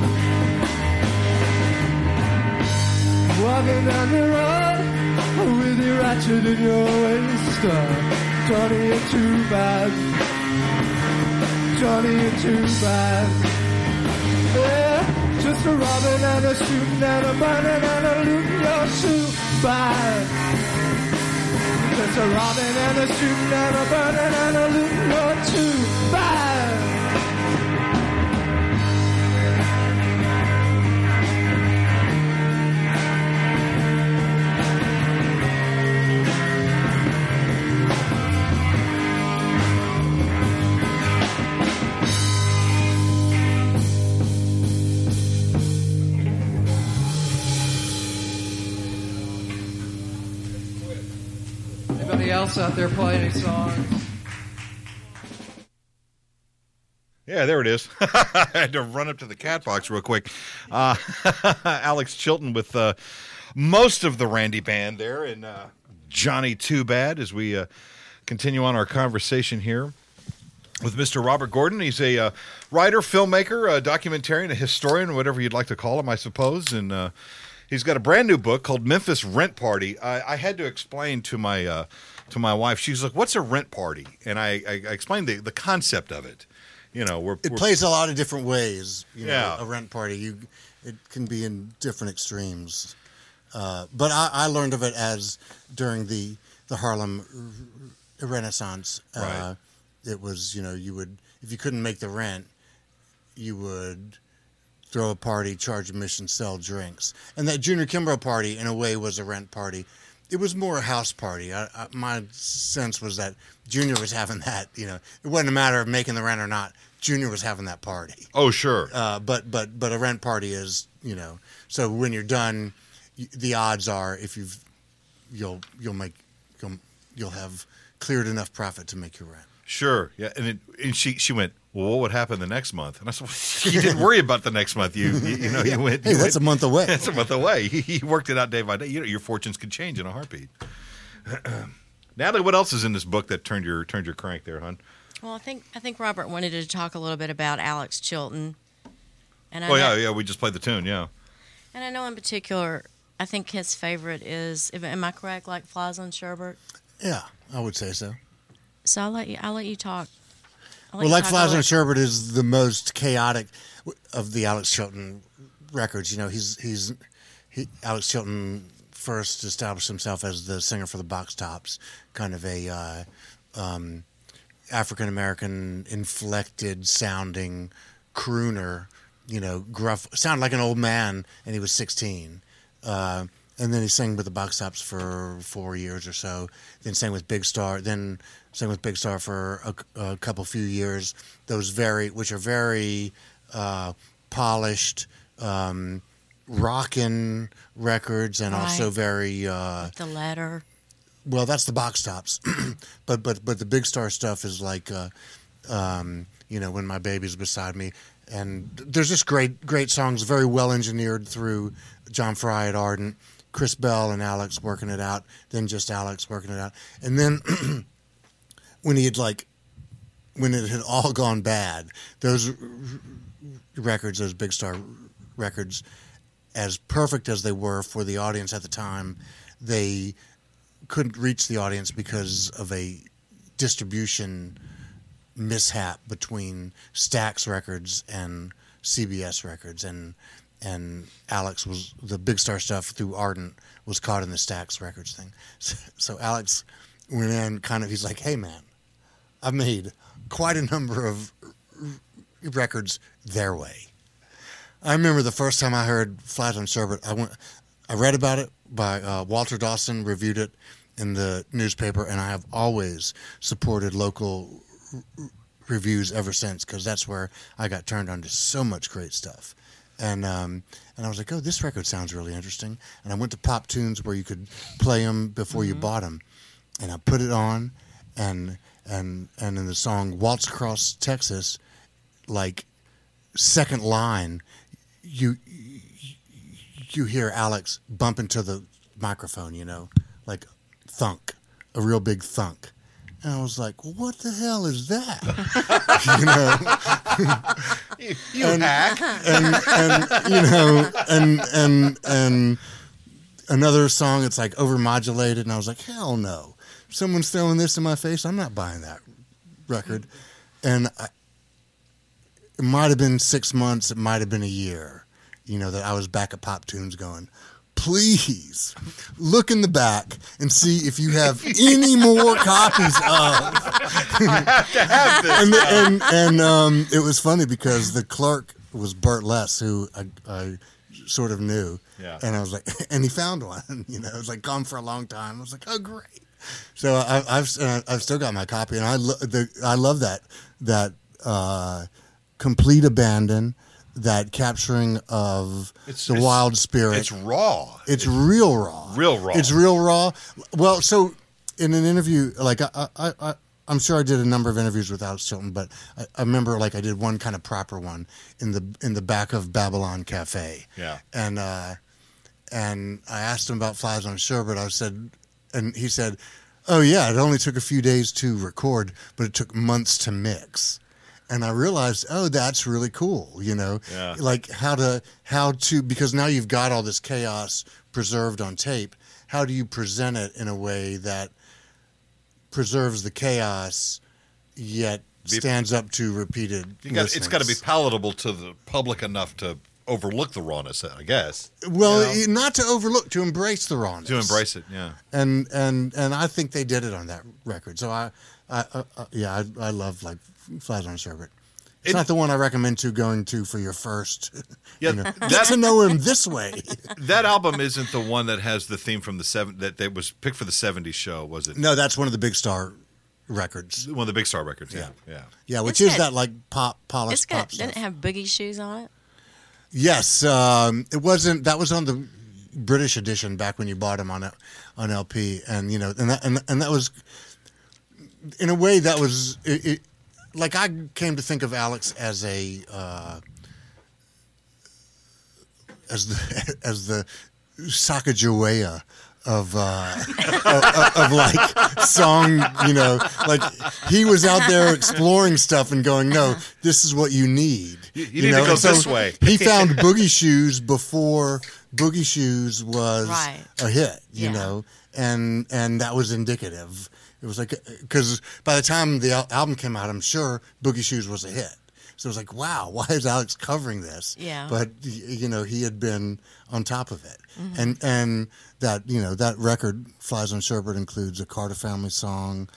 Walking down the road with the ratchet in your waist. Uh, Johnny, you're too bad. Johnny, you're too bad. Yeah, just a robbing and a shooting and a burning and a looting, you're too bad. Just a robbing and a shooting and a burning and a looting, you're too bad. Else out there play any songs? Yeah, there it is. *laughs* I had to run up to the cat box real quick. Uh, *laughs* Alex Chilton with uh, most of the Randy band there, and uh, Johnny Too Bad as we uh, continue on our conversation here with Mr. Robert Gordon. He's a uh, writer, filmmaker, a documentarian, a historian, whatever you'd like to call him, I suppose. And uh, he's got a brand new book called Memphis Rent Party. I, I had to explain to my uh, to my wife. She's like, "What's a rent party?" And I, I, I explained the, the concept of it. You know, we're, It we're- plays a lot of different ways. You know, Yeah. a rent party. You, it can be in different extremes. Uh, but I, I learned of it as during the the Harlem Renaissance. Uh, Right. It was you know you would if you couldn't make the rent, you would throw a party, charge admission, sell drinks, and that Junior Kimbrough party in a way was a rent party. It was more a house party. I, I, my sense was that Junior was having that. You know, it wasn't a matter of making the rent or not. Junior was having that party. oh sure, Uh, but but but a rent party is you know. So when you're done, the odds are if you've you'll you'll make you'll you'll have cleared enough profit to make your rent. sure, yeah. And it, and she she went, well, what would happen the next month? And I said, well, *laughs* you didn't worry about the next month. You you, you know you *laughs* went. Hey, you that's a month away. That's a month away. *laughs* He, he worked it out day by day. You know, your fortunes could change in a heartbeat. *clears throat* Natalie, what else is in this book that turned your turned your crank there, hon? Well, I think I think Robert wanted to talk a little bit about Alex Chilton. And I Oh know, yeah, yeah. We just played the tune. Yeah. And I know in particular, I think his favorite is. Am I correct? Like flies on sherbet. Yeah, I would say so. So I'll let you. I'll let you talk I'll let Well, like Flies about on it. Sherbert is the most chaotic of the Alex Chilton records. You know, he's he's he, Alex Chilton first established himself as the singer for the Box Tops, kind of a uh, um, African American inflected sounding crooner. You know, gruff, sounded like an old man, and he was sixteen. Uh, and then he sang with the Box Tops for four years or so. Then sang with Big Star. Then sang with Big Star for a, a couple few years. Those very, which are very uh, polished, um, rockin' records, and also very uh, The letter. well. That's the Box Tops, *clears throat* but but but the Big Star stuff is like, uh, um, you know, when my baby's beside me. And there's just great, great songs, very well engineered through John Fry at Ardent, Chris Bell and Alex working it out, then just Alex working it out. And then *clears throat* when he had like, when it had all gone bad, those records, those Big Star records, as perfect as they were for the audience at the time, they couldn't reach the audience because of a distribution mishap between Stax Records and CBS Records, and and Alex was the Big Star stuff through Ardent was caught in the Stax Records thing. So, *laughs* so Alex went in, kind of. He's like, "Hey, man, I've made quite a number of records their way." I remember the first time I heard Flies on Sherbet, I went, I read about it by uh, Walter Dawson, reviewed it in the newspaper, and I have always supported local r- reviews ever since because that's where I got turned on to so much great stuff. And um, and I was like, oh, this record sounds really interesting. And I went to Pop Tunes where you could play them before you bought them, and I put it on, and and and in the song "Waltz Across Texas," like second line, you you hear Alex bump into the microphone, you know, like thunk, a real big thunk. And I was like, well, what the hell is that? *laughs* you know, You And- hack. and and you know, and and and another song, it's like overmodulated, and I was like, hell no, someone's throwing this in my face. I'm not buying that record. And I, it might have been six months, it might have been a year, you know, that I was back at Pop Tunes going, please look in the back and see if you have *laughs* any more copies of. and and, and um, it was funny because the clerk was Bert Less, who I, I sort of knew. Yeah. And I was like, *laughs* and he found one, *laughs* you know, it was like gone for a long time. I was like, oh, great. So I, I've uh, I've still got my copy, and I lo- the, I love that that uh, complete abandon, that capturing of It's- the it's- wild spirit. It's raw. It's real raw. Real raw. It's real raw. Well, so in an interview, like I, I, I I'm sure I did a number of interviews with Alex Chilton, but I, I remember like I did one kind of proper one in the in the back of Babylon Cafe. Yeah. And uh, and I asked him about Flies on Sherbet. I said, and he said, "Oh yeah, it only took a few days to record, but it took months to mix." And I realized, oh, that's really cool. You know, Yeah. like how to how to because now you've got all this chaos preserved on tape. How do you present it in a way that preserves the chaos yet stands up to repeated? Got, it's got to be palatable to the public enough to overlook the rawness, I guess. well, you not to overlook, to embrace the rawness, To embrace it, yeah. and and and I think they did it on that record. So I, I, uh, uh, yeah, I, I love like Flies on Sherbet. It's It- not the one I recommend to going to for your first. *laughs* Yeah, you know, get that- to know him this way. *laughs* That album isn't the one that has the theme from the seven that, that was picked for the '70s show, was it? no, that's one of the big star records. One of the Big Star records. Yeah, yeah. Yeah, which Isn't is it- that like pop It's polished got pop stuff. didn't it have boogie shoes on it? Yes, um, it wasn't. That was on the British edition back when you bought them on on LP, and you know, and that and, and that was in a way that was it, it, like I came to think of Alex as a uh, as the *laughs* as the Sacagawea of, uh, of, of, of like song, you know, like he was out there exploring stuff and going, no, this is what you need. You- you need to go so this way. he *laughs* found Boogie Shoes before Boogie Shoes was Right. a hit, you Yeah. know, and and that was indicative. It was like uh, because by the time the al- album came out, I'm sure Boogie Shoes was a hit. So it was like, wow, *laughs* why is Alex covering this? Yeah. But you know, he had been on top of it, mm-hmm. and and that you know that record, Flies on Sherbert, includes a Carter Family song,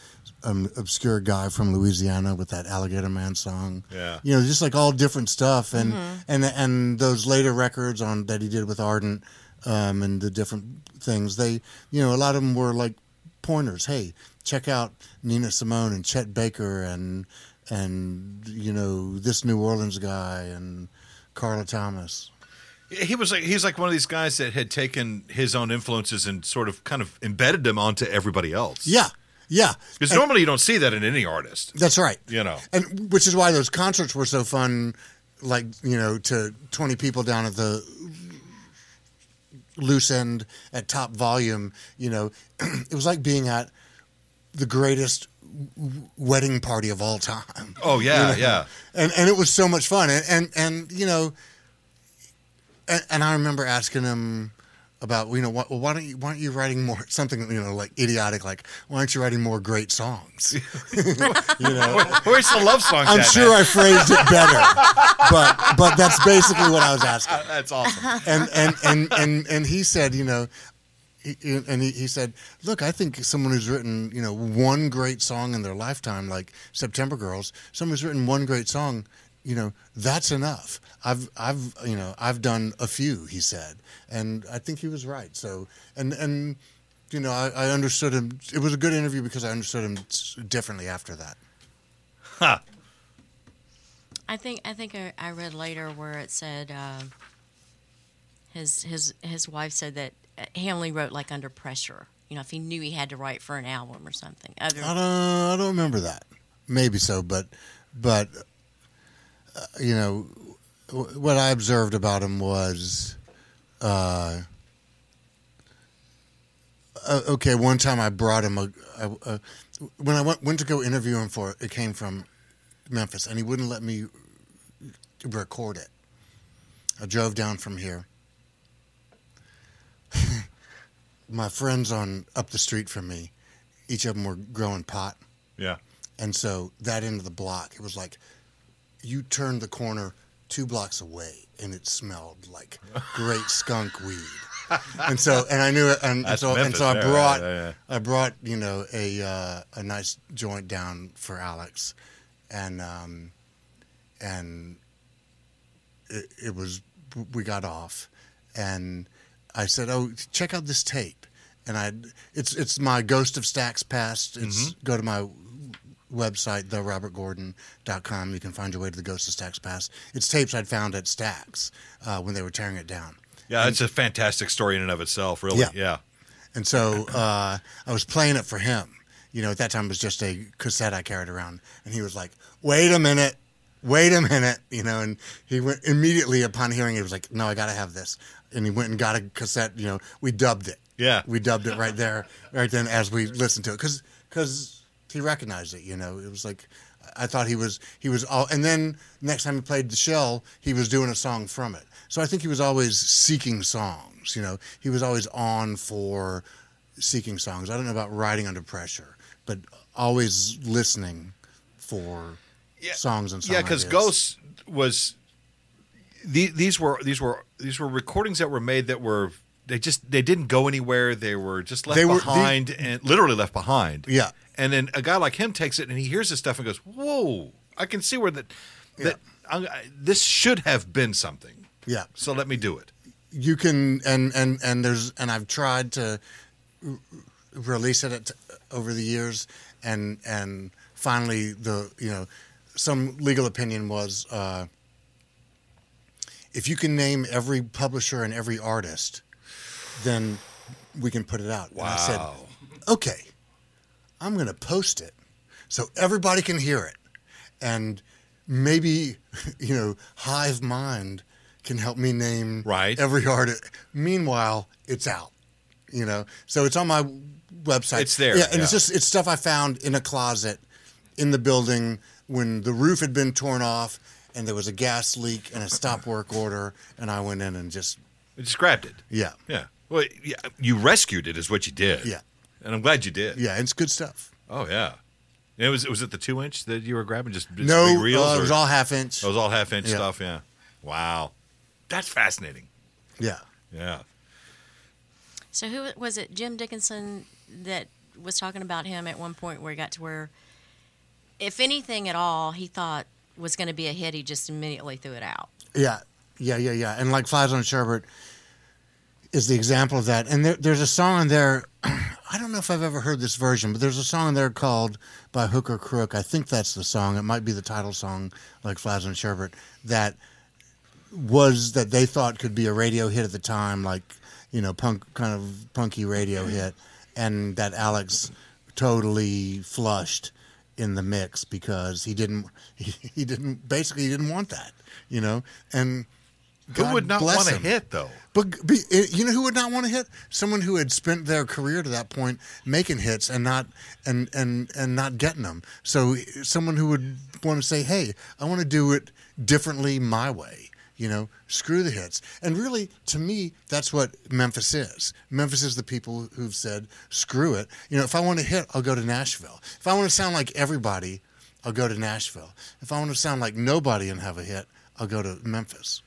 an obscure guy from Louisiana with that Alligator Man song. Yeah. You know, just like all different stuff, and and and those later records on that he did with Ardent, um, and the different things. They, you know, a lot of them were like pointers. Hey, check out Nina Simone and Chet Baker and and you know this New Orleans guy and Carla Thomas. He was like he's like one of these guys that had taken his own influences and sort of kind of embedded them onto everybody else. Yeah, yeah. Because normally you don't see that in any artist. That's right. You know. and which is why those concerts were so fun. Like you know, to twenty people down at the loose end at top volume. You know, *clears throat* it was like being at the greatest wedding party of all time. Oh yeah, You know? yeah. and and it was so much fun. And and, and you know, and, and I remember asking him about you know why, why don't you why aren't you writing more something you know like idiotic like why aren't you writing more great songs? *laughs* *laughs* you know, Where's the love songs? I'm at, sure man? I phrased it better, but but that's basically what I was asking. Uh, that's awesome. *laughs* And and and and and he said, you know. he- And he, he said, "Look, I think someone who's written, you know, one great song in their lifetime, like September Girls, someone who's written one great song, you know, that's enough. I've, I've, you know, I've done a few." He said, and I think he was right. So, and and you know, I, I understood him. It was a good interview because I understood him differently after that. Huh. I think I think I, I read later where it said um his his his wife said that uh, he only wrote like under pressure. You know, if he knew he had to write for an album or something. Other, I don't, I don't remember that. Maybe so, but, but, you know, w- what I observed about him was, uh, uh, okay. One time I brought him a, a, a when I went went to go interview him for it. It came from Memphis, and he wouldn't let me record it. I drove down from here. *laughs* My friends on up the street from me, each of them were growing pot. Yeah. And so that end of the block, it was like you turned the corner two blocks away and it smelled like great skunk weed. And so, and I knew it, and, and so, and so I brought, yeah, yeah. I brought, you know, a uh, a nice joint down for Alex, and um, and it, it was we got off, and I said, "Oh, check out this tape," and I it's it's my Ghost of Stax Past. It's go to my website therobertgordon.com you can find your way to the ghost of Stax Past. it's tapes i'd found at Stax uh, when they were tearing it down Yeah, it's a fantastic story in and of itself, really. Yeah. Yeah. and so uh, I was playing it for him. You know, at that time it was just a cassette I carried around, and he was like, "Wait a minute, wait a minute," you know. And he went immediately upon hearing it. He was like, "No, I got to have this," and he went and got a cassette. You know, we dubbed it. Yeah. we dubbed it right there, right then as we listened to it, because because he recognized it. You know, it was like. I thought he was he was all, and then next time he played the shell, he was doing a song from it. So I think he was always seeking songs. You know, he was always on for seeking songs. I don't know about writing under pressure, but always listening for Yeah. songs and songs. Yeah, because Ghost was the, these were these were these were recordings that were made that were they just they didn't go anywhere. They were just left They were- behind and literally left behind. Yeah. And then a guy like him takes it and he hears this stuff and goes, "Whoa! I can see where that that I, I- this should have been something." Yeah, So let me do it. you can, and and and there's, and I've tried to r- release it at, over the years, and and finally the you know some legal opinion was uh, if you can name every publisher and every artist, then we can put it out. And I said, okay, I'm going to post it so everybody can hear it. And maybe, *laughs* you know, Hive Mind can help me name Right. every artist. Meanwhile, it's out, you know. So it's on my website. It's there, Yeah, and it's just it's stuff I found in a closet in the building when the roof had been torn off and there was a gas leak and a stop work order and I went in and just just grabbed it. yeah. Yeah. Well, yeah, you rescued it is what you did. Yeah. And I'm glad you did. Yeah, and it's good stuff. Oh yeah. It was was it the two inch that you were grabbing? Just, just no, big reels, uh, it was all half inch. It was all half inch Yeah. stuff. Yeah. Wow, that's fascinating. yeah. Yeah. So who was it? Jim Dickinson that was talking about him at one point where he got to where, if anything at all, he thought was going to be a hit, he just immediately threw it out. Yeah, yeah, yeah, yeah. And like Flies on Sherbert is the example of that. And there, there's a song in there. *clears throat* I don't know if I've ever heard this version, but there's a song in there called by Hook or Crook. I think that's the song. It might be the title song, like Flies on Sherbert, that was that they thought could be a radio hit at the time, like you know, punk kind of punky radio mm-hmm. hit, and that Alex totally flushed in the mix because he didn't he, *laughs* he didn't basically he didn't want that, you know, and Who would not want to hit though? But be, eh, you know who would not want to hit? Someone who had spent their career to that point making hits and not and and and not getting them. So eh, someone who would want to say, "Hey, I want to do it differently my way." You know, screw the hits. And really, to me, that's what Memphis is. Memphis is the people who've said, "Screw it." You know, if I want to hit, I'll go to Nashville. If I want to sound like everybody, I'll go to Nashville. If I want to sound like nobody and have a hit, I'll go to Memphis.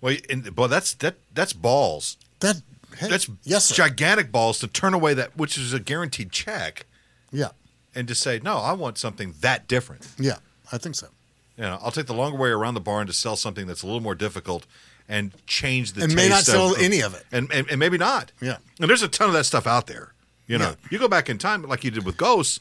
Well, and, that's that that's balls. That hey, That's yes, sir. gigantic balls to turn away that which is a guaranteed check Yeah, and to say no, I want something that different. yeah, I think so. You know, I'll take the longer way around the barn to sell something that's a little more difficult and change the taste. And may not sell of- any of it. and, and and maybe not. Yeah. and there's a ton of that stuff out there. You know, Yeah. you go back in time like you did with Ghosts,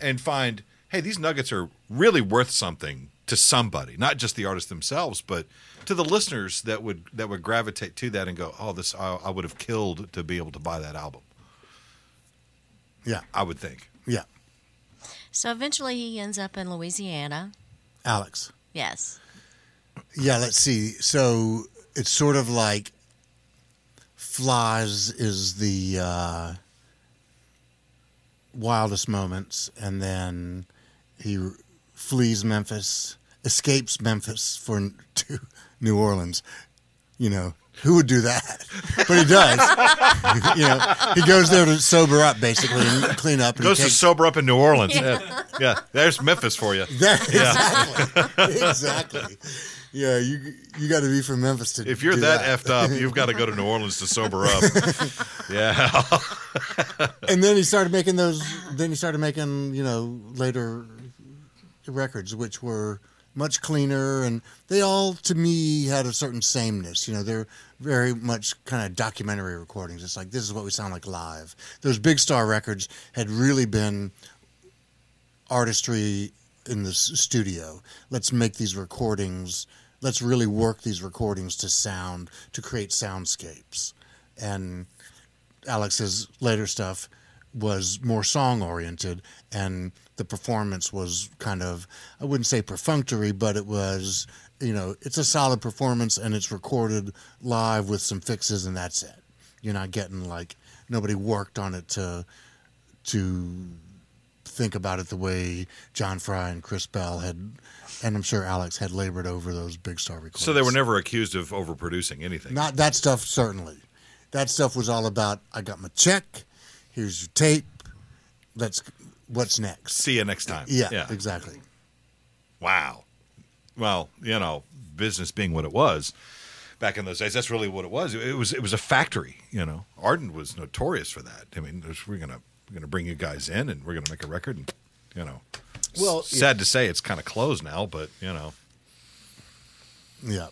and find hey, these nuggets are really worth something to somebody, not just the artists themselves, but to the listeners that would that would gravitate to that and go, oh, this I, I would have killed to be able to buy that album. Yeah, I would think. yeah. So eventually he ends up in Louisiana. Alex. Yes. Yeah, let's see. So it's sort of like Flies is the uh, wildest moments, and then he flees Memphis, escapes Memphis for to *laughs* New Orleans. You know, who would do that? But he does. *laughs* you know, he goes there to sober up, basically, and clean up. And Goes he to sober up in New Orleans. Yeah, yeah. there's Memphis for you. That, exactly. *laughs* exactly. Yeah, you you got to be from Memphis to. If you're do that, effed up, you've got to go to New Orleans to sober up. yeah. and then he started making those. Then he started making you know later records, which were much cleaner, and they all to me had a certain sameness. You know, they're very much kind of documentary recordings. It's like this is what we sound like live. Those big star records had really been artistry in the studio. Let's make these recordings. Let's really work these recordings to sound to create soundscapes. And Alex's later stuff was more song oriented, and the performance was kind of I wouldn't say perfunctory, but it was you know it's a solid performance and it's recorded live with some fixes and that's it. You're not getting like nobody worked on it to to think about it the way John Fry and Chris Bell had, and I'm sure Alex had labored over those big star recordings. So they were never accused of overproducing anything. Not that stuff, certainly. That stuff was all about I got my check, here's your tape, let's, what's next? See you next time. Yeah, Yeah. exactly. Wow. Well, you know, business being what it was back in those days, that's really what it was. It was it was a factory. You know, Ardent was notorious for that. I mean, we're gonna we're gonna bring you guys in and we're gonna make a record, and you know, Well, sad to say it's kind of closed now, but you know, Yeah.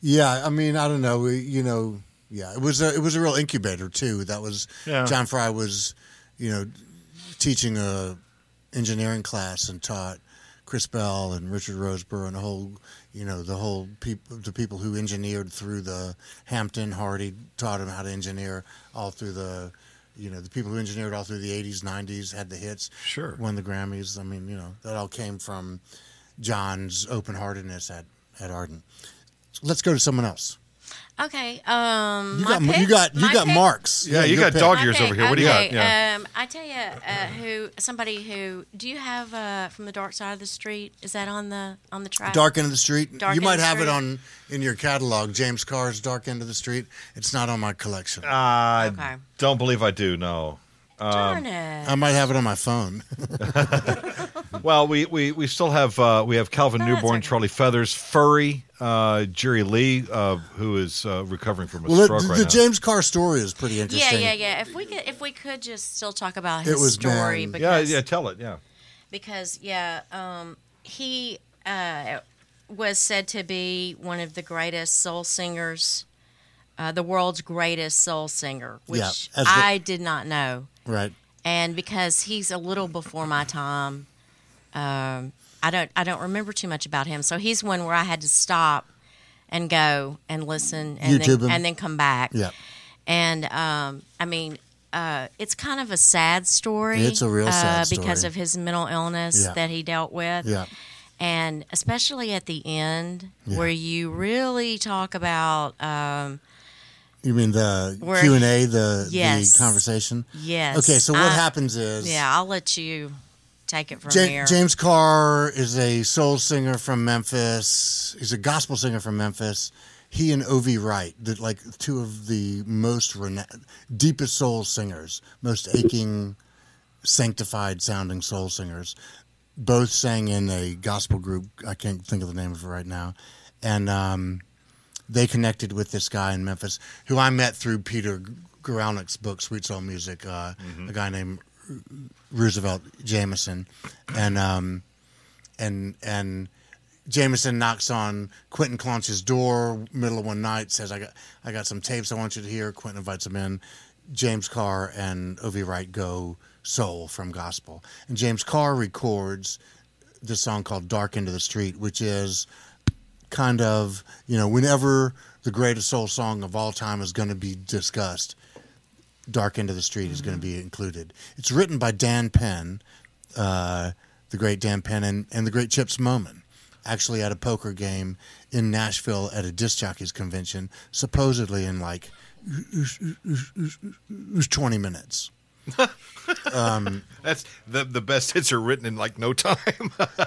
Yeah, I mean, I don't know, we- you know, yeah, it was a it was a real incubator too. That was Yeah. John Fry was, you know, teaching a engineering class and taught Chris Bell and Richard Rosebrough and the whole, you know, the whole people the people who engineered through the Hampton Hardy taught him how to engineer all through the you know, the people who engineered all through the 80s, 90s had the hits. Sure. Won the Grammys. I mean, you know, that all came from John's open heartedness at, at Ardent. Let's go to someone else. Okay. Um, You my got you got you got pick- marks. Yeah, you got pick. dog ears over here. What do you got? Yeah. Um, I tell you, uh, who somebody who do you have uh, from the dark side of the street? Is that on the on the track? Dark End of the Street. Dark you End might of the have it on in your catalog. James Carr's Dark End of the Street. It's not on my collection. I Okay. don't believe I do. No. Darn it. I might have it on my phone. *laughs* *laughs* Well, we, we, we still have uh, we have Calvin That's Newborn, okay. Charlie Feathers, Furry, uh, Jerry Lee, uh, who is uh, recovering from a well, stroke the, right the now. James Carr story is pretty interesting. yeah, yeah. Yeah. If we could, if we could just still talk about It his was, story, man- yeah, because yeah, tell it, yeah. because yeah, um, he uh, was said to be one of the greatest soul singers, uh, the world's greatest soul singer, which Yeah, the- I did not know. Right. And because he's a little before my time, um, I don't I don't remember too much about him. So he's one where I had to stop and go and listen and YouTube him. then and then come back. Yeah. And um, I mean, uh, it's kind of a sad story. It's a real sad uh, because story. of his mental illness Yeah. that he dealt with. Yeah. And especially at the end, Yeah. where you really talk about, um, You mean the Q and A, the Yes. the conversation? yes. Okay, so what I- happens is Yeah, I'll let you take it from Ja- here. James Carr is a soul singer from Memphis. He's a gospel singer from Memphis. He and O.V. Wright, the, like two of the most rena- deepest soul singers, most aching, sanctified sounding soul singers, both sang in a gospel group. I can't think of the name of it right now, and um, they connected with this guy in Memphis who I met through Peter Guralnick's book, Sweet Soul Music. Uh, A guy named Roosevelt Jamison, and um, and and Jamison knocks on Quinton Claunch's door middle of one night, says, "I got I got some tapes I want you to hear." Quinton invites him in. James Carr and O.V. Wright go soul from gospel, and James Carr records this song called "Dark End of the Street," which is kind of you know whenever the greatest soul song of all time is going to be discussed Dark End of the Street is going to be included. It's written by Dan Penn, uh, the great Dan Penn, and, and the great Chips Moman, actually at a poker game in Nashville at a disc jockeys convention, supposedly in like 20 minutes. That's the the best hits are written in like no time.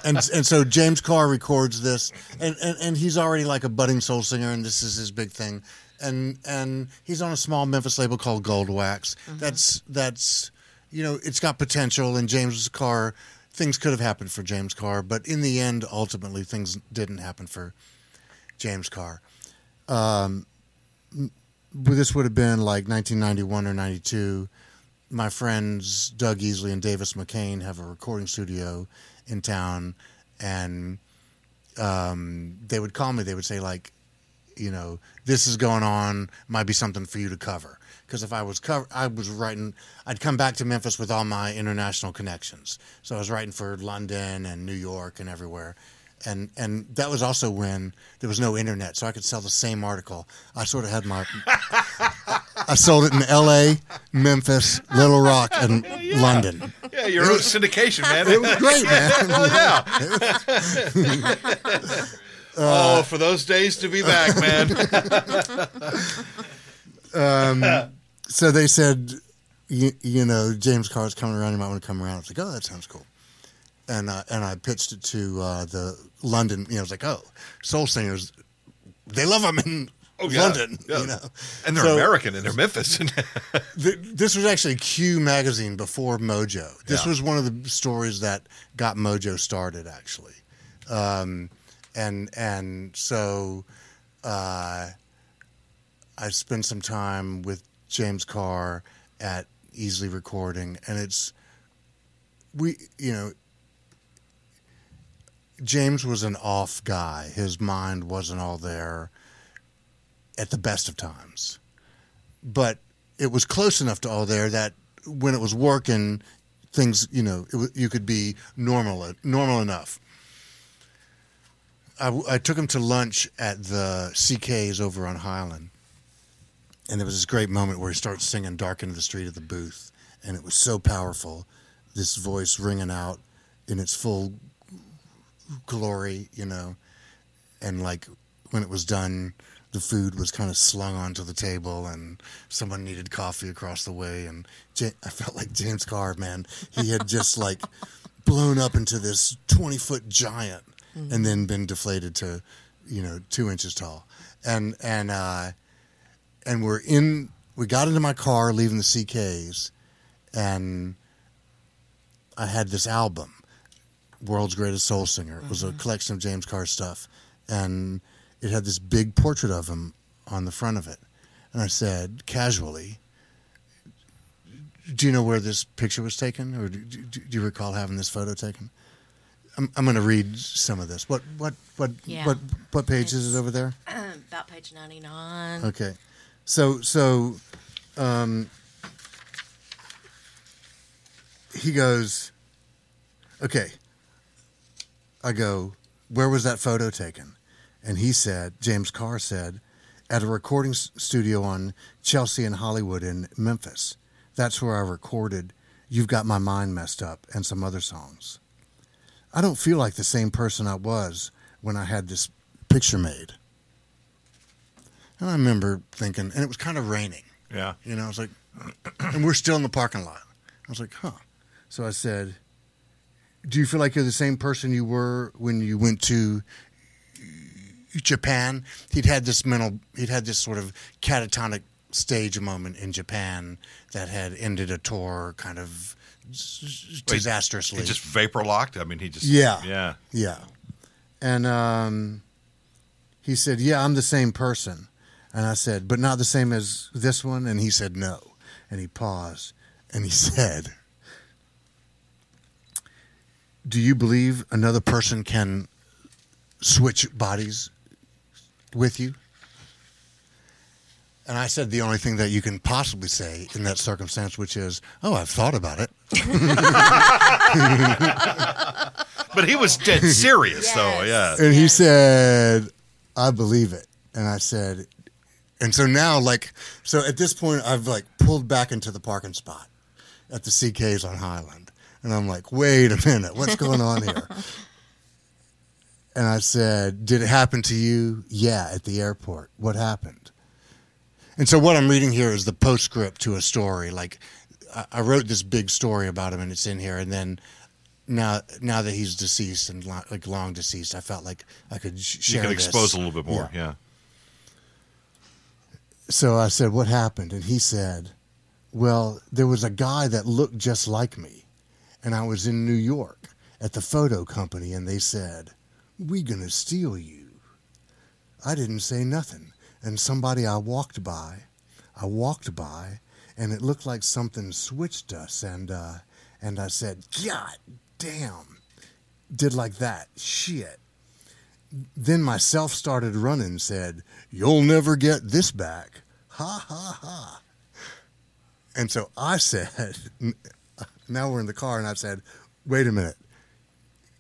and and so James Carr records this, and, and and he's already like a budding soul singer, and this is his big thing, and and he's on a small Memphis label called Gold Wax. That's that's you know it's got potential, and James Carr things could have happened for James Carr, but in the end, ultimately things didn't happen for James Carr. Um, this would have been like 1991 or 92 my friends Doug Easley and Davis McCain have a recording studio in town, and um, they would call me. They would say like, you know, this is going on. Might be something for you to cover. Because if I was cover, I was writing. I'd come back to Memphis with all my international connections. So I was writing for London and New York and everywhere. And and that was also when there was no internet, so I could sell the same article. I sort of had my I sold it in L.A., Memphis, Little Rock, and *laughs* London. yeah, your own syndication, man. It was great, man. Hell *laughs* oh, yeah. *laughs* oh, for those days to be back, man. *laughs* *laughs* So they said, you, you know, James Carr's coming around. You might want to come around. I was like, oh, that sounds cool. And uh, and I pitched it to uh, the London. You know, I was like, oh, soul singers, they love them in Oh, yeah, London. yeah. You know, And they're So- American and they're Memphis. *laughs* Th- this was actually Q magazine before Mojo. This Yeah. was one of the stories that got Mojo started, actually. Um, and and so uh, I spent some time with James Carr at Easley Recording, and it's we you know James was an off guy. His mind wasn't all there at the best of times but it was close enough to all there that when it was working, things you know it, you could be normal normal enough. I, I took him to lunch at the CK's over on Highland, and there was this great moment where he starts singing "Dark End of the Street" at the booth, and it was so powerful, this voice ringing out in its full glory, you know, and like when it was done the food was kind of slung onto the table and someone needed coffee across the way. And Ja- i felt like james carr man. He had just like *laughs* blown up into this 20 foot giant and then been deflated to you know two inches tall and and uh and we're in we got into my car leaving the ck's and I had this album, World's Greatest Soul Singer. It was a collection of James Carr stuff, and it had this big portrait of him on the front of it. And I said casually, "Do you know where this picture was taken, or do, do, do you recall having this photo taken?" I'm, I'm going to read some of this. What what what Yeah. what what page is it over there? *clears throat* About page 99. Okay, so so, um, he goes, okay. I go, where was that photo taken? And he said, James Carr said, at a recording studio on Chelsea and Hollywood in Memphis. That's where I recorded "You've Got My Mind Messed Up" and some other songs. I don't feel like the same person I was when I had this picture made. And I remember thinking, and it was kind of raining. Yeah. You know, I was like, *clears throat* and we're still in the parking lot. I was like, huh. So I said, do you feel like you're the same person you were when you went to Japan? He'd had this mental, he'd had this sort of catatonic stage moment in Japan that had ended a tour kind of disastrously. He just vapor locked. I mean, he just Yeah. yeah. Yeah. And um, he said, Yeah, I'm the same person. And I said, But not the same as this one? And he said, No. And he paused and he *laughs* said, Do you believe another person can switch bodies with you? And I said the only thing that you can possibly say in that circumstance, which is, Oh, I've thought about it. *laughs* But he was dead serious though. Yeah. And he Yes. said, I believe it. And I said, and so now, like, so at this point, I've like pulled back into the parking spot at the CKs on Highland. And I'm like, wait a minute, what's going on here? *laughs* and I said, Did it happen to you? Yeah, at the airport. What happened? And so what I'm reading here is the postscript to a story. Like, I- I wrote this big story about him, and it's in here. And then now, now that he's deceased and lo- like long deceased, I felt like I could sh- You share. can this. expose a little bit more. Yeah. So I said, What happened? And he said, Well, there was a guy that looked just like me. And I was in New York at the photo company, and they said, We gonna steal you. I didn't say nothing. And somebody I walked by, I walked by, and it looked like something switched us. And, uh, and I said, God damn. Did like that. Shit. Then myself started running, said, You'll never get this back. Ha ha ha. And so I said, *laughs* Now we're in the car, and I said, Wait a minute.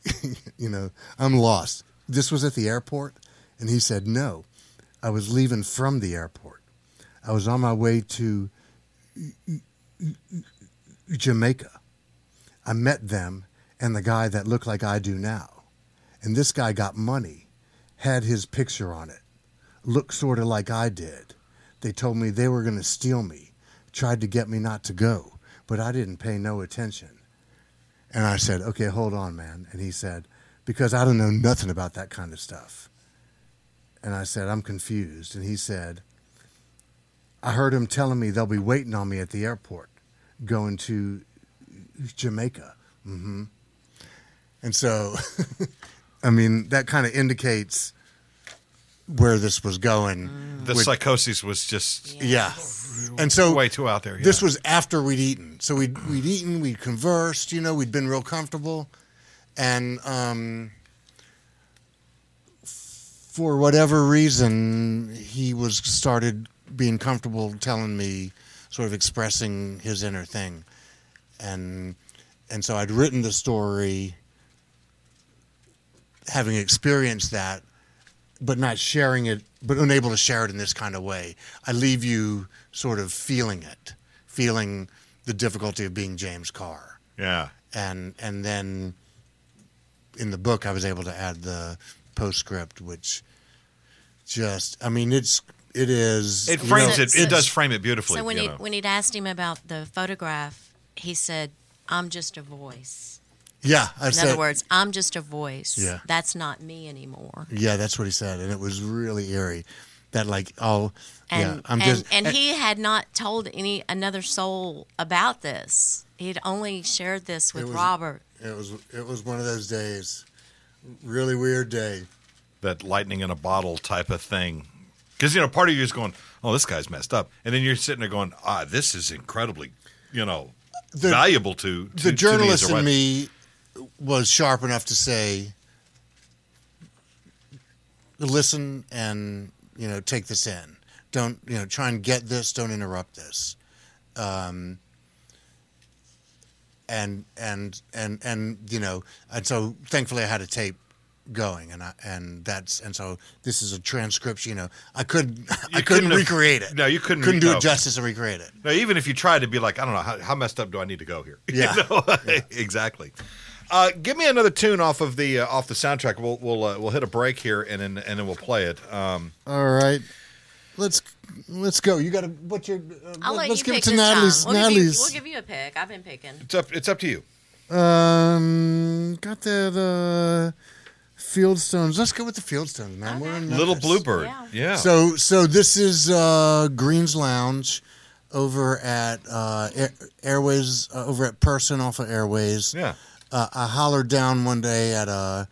*laughs* you know, I'm lost. This was at the airport? And he said, No. I was leaving from the airport. I was on my way to Jamaica. I met them and the guy that looked like I do now. And this guy got money, had his picture on it, looked sort of like I did. They told me they were going to steal me, tried to get me not to go, but I didn't pay no attention. And I said, okay, hold on, man. And he said, because I don't know nothing about that kind of stuff. And I said, I'm confused. And he said, I heard him telling me they'll be waiting on me at the airport going to Jamaica. hmm And so, *laughs* I mean, that kind of indicates where this was going. The with- psychosis was just yeah. And so way too out there. Yeah. this was after we'd eaten. So we'd, we'd eaten, we'd conversed, you know, we'd been real comfortable. And um, for whatever reason, he was started being comfortable telling me, sort of expressing his inner thing. And and so I'd written the story having experienced that, but not sharing it, but unable to share it in this kind of way. I leave you sort of feeling it, feeling the difficulty of being James Carr. yeah. And and then in the book I was able to add the postscript which just I mean it's it is It you frames know- it. It does frame it beautifully. So when you he know. when he'd asked him about the photograph, he said, "I'm just a voice." Yeah, I In said other words, I'm just a voice. Yeah. That's not me anymore. Yeah, that's what he said, and it was really eerie. that like oh And, yeah I'm and, just and eh he had not told any another soul about this. He'd only shared this with was- Robert. it was it was one of those days, really weird day. that lightning in a bottle type of thing. Because you know, part of you is going, "Oh, this guy's messed up," and then you're sitting there going, "Ah, this is incredibly, you know, The- valuable to, to the to me journalist a in me was sharp enough to say, listen and you know take this in. Don't you know try and get this. Don't interrupt this. Um, and and and and you know and so thankfully I had a tape going and I and that's and so this is a transcription you know I could *laughs* I You couldn't couldn't have- recreate it no, you couldn't couldn't re- do no. it justice and recreate it Now, even if you tried to be like, I don't know, how, how messed up do I need to go here? *laughs* You Yeah. *laughs* exactly. Uh, give me another tune off of the uh, off the soundtrack. We'll we'll uh, we'll hit a break here and then and then we'll play it. Um, All right, let's let's go. You got to what's your? Uh, I'll let let's you give pick it to this Natalie's. time. We'll give, you, Natalie's. we'll give you a pick. I've been picking. it's up it's up to you. um, got the the Fieldstones. Let's go with the Fieldstones, man. We're in Little Memphis. Bluebird. Yeah. Yeah. So so this is uh, Green's Lounge over at uh, Air, Airways uh, over at Person off of Airways. yeah. uh, I hollered down one day at a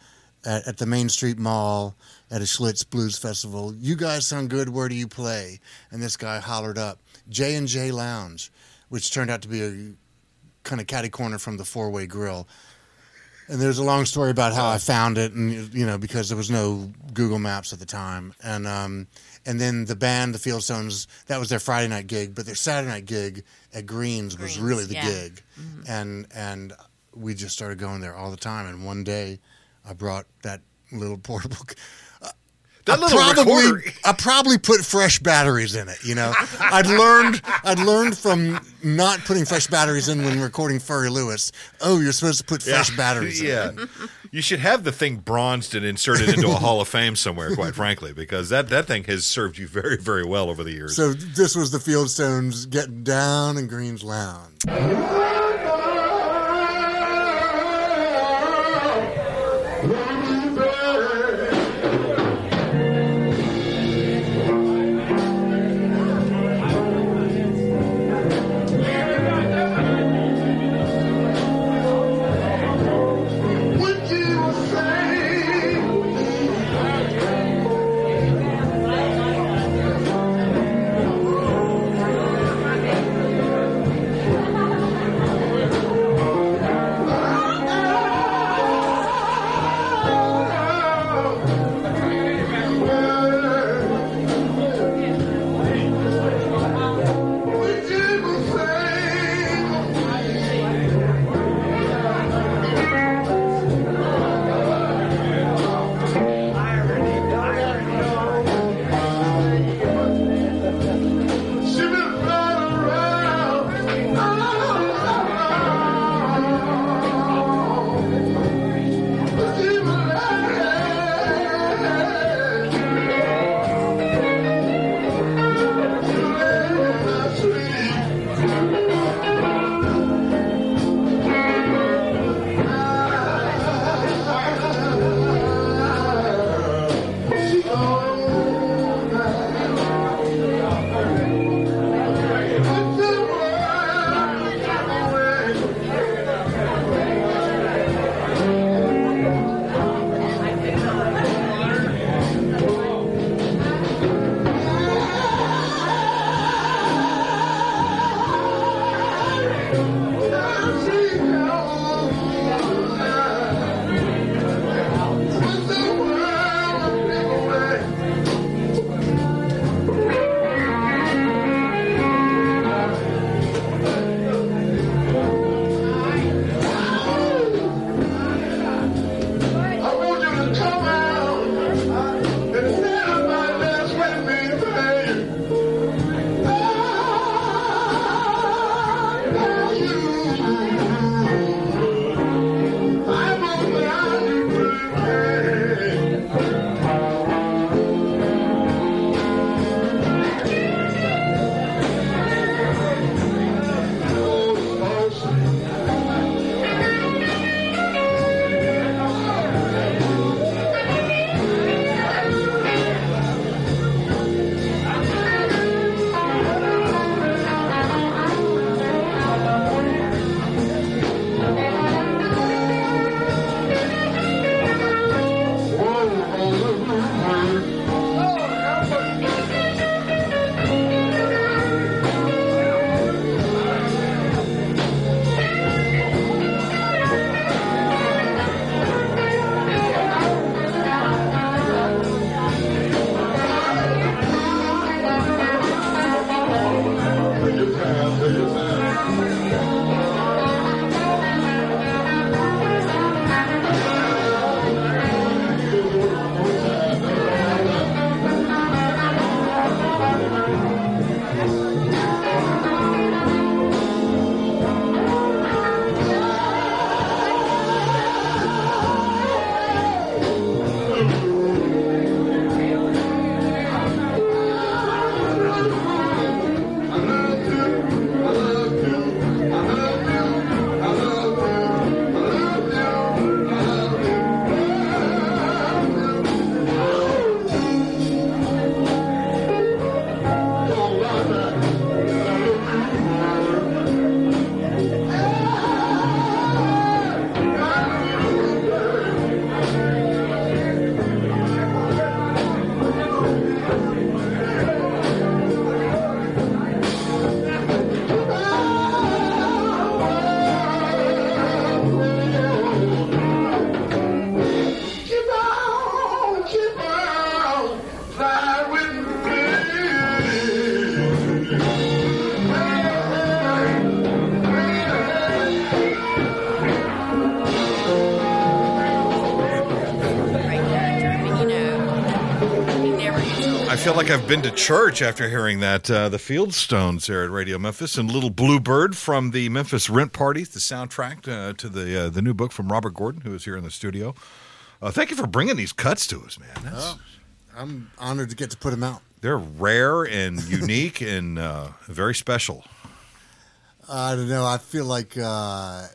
at, at the Main Street Mall at a Schlitz Blues Festival. You guys sound good. Where do you play? And this guy hollered up J and J Lounge, which turned out to be a kind of catty corner from the Four Way Grill. And there's a long story about how I found it, and you know because there was no Google Maps at the time, and um, and then the band, the Fieldstones, that was their Friday night gig, but their Saturday night gig at Greens was really the yeah. gig, and and we just started going there all the time. And one day, I brought that little portable. That I probably, recorder. I probably put fresh batteries in it. You know, I'd learned, I'd learned from not putting fresh batteries in when recording Furry Lewis. Oh, you're supposed to put fresh batteries. in. yeah. You should have the thing bronzed and inserted into a Hall of Fame somewhere, quite frankly, because that, that thing has served you very, very well over the years. So this was the Fieldstones getting down in Green's Lounge. Like I've been to church after hearing that. Uh, the Fieldstones there at Radio Memphis and Little Bluebird from the Memphis Rent Party, the soundtrack uh, to the uh, the new book from Robert Gordon, who is here in the studio. Uh, thank you for bringing these cuts to us, man. Oh, I'm honored to get to put them out. They're rare and *laughs* unique and uh, very special. I don't know. I feel like uh,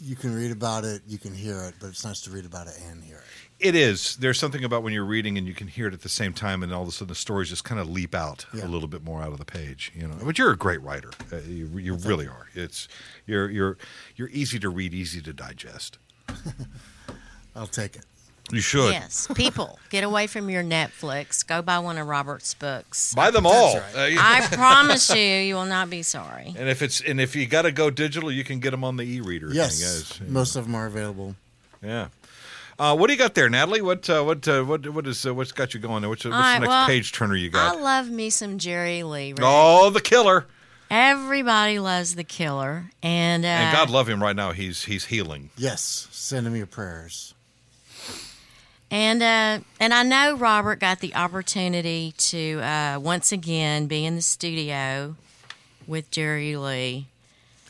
you can read about it, you can hear it, but it's nice to read about it and hear it. It is. There's something about when you're reading and you can hear it at the same time, and all of a sudden the stories just kind of leap out Yeah. a little bit more out of the page. You know, but you're a great writer. Uh, you you really are. It's you're you're you're easy to read, easy to digest. *laughs* I'll take it. You should Yes, people, get away from your Netflix. Go buy one of Robert's books. buy them all. That's Uh, I *laughs* promise you, you will not be sorry. and if it's and if you got to go digital, you can get them on the e-reader. Yes, thing, guys. most of them are available. Yeah. Uh, what do you got there, Natalie? What uh, what uh, what what is uh, what's got you going there? What's, what's All right, the next well, page turner you got? I love me some Jerry Lee. Rick. oh, the killer! Everybody loves the killer, and uh, and God love him right now. He's he's healing. Yes, send him your prayers. And uh, and I know Robert got the opportunity to uh, once again be in the studio with Jerry Lee.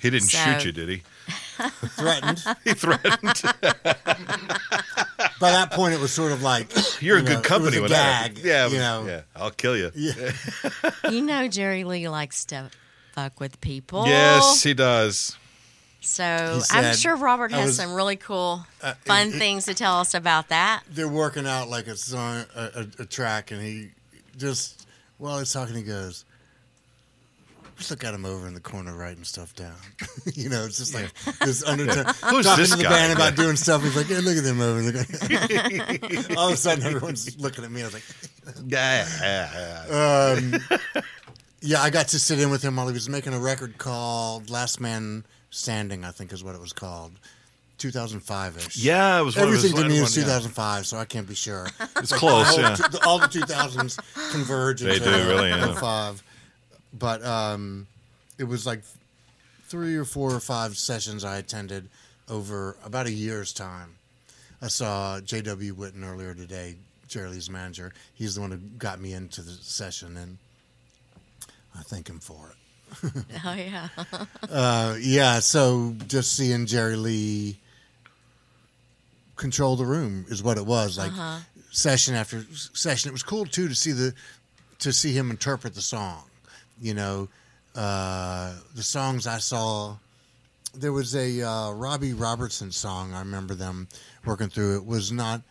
He didn't So- shoot you, did he? *laughs* Threatened. He threatened. By that point, it was sort of like *coughs* You're you in good company it was a that. gag. Yeah, you know. yeah. I'll kill you. Yeah. *laughs* you know Jerry Lee likes to fuck with people. Yes, he does. So He I'm sure Robert has was- some really cool, Uh, fun it- it- things to tell us about that. They're working out like a song, a, a, a track, and he just while he's talking, he goes, "Just look at him over in the corner writing stuff down." *laughs* you know, it's just like this undertone. *laughs* Who's talking this to the guy? band about doing stuff. He's like, "Hey, look at them over." there." *laughs* All of a sudden, everyone's looking at me. I was like, Yeah, yeah, yeah. um, "Yeah, I got to sit in with him while he was making a record called Last Man Standing. I think is what it was called." 2005 ish. Yeah, it was one of his Everything to me is one, yeah. 2005, so I can't be sure. It's close. all, Yeah. the, all the 2000s converge They into do, really, yeah. 05. But um, it was like three or four or five sessions I attended over about a year's time. I saw J.W. Whitten earlier today, Jerry Lee's manager. He's the one who got me into the session, and I thank him for it. *laughs* Oh yeah. *laughs* Uh, yeah, so just seeing Jerry Lee control the room is what it was like session after session. It was cool too to see the to see him interpret the song. You know, uh, the songs I saw. There was a uh, Robbie Robertson song. I remember them working through. It was not,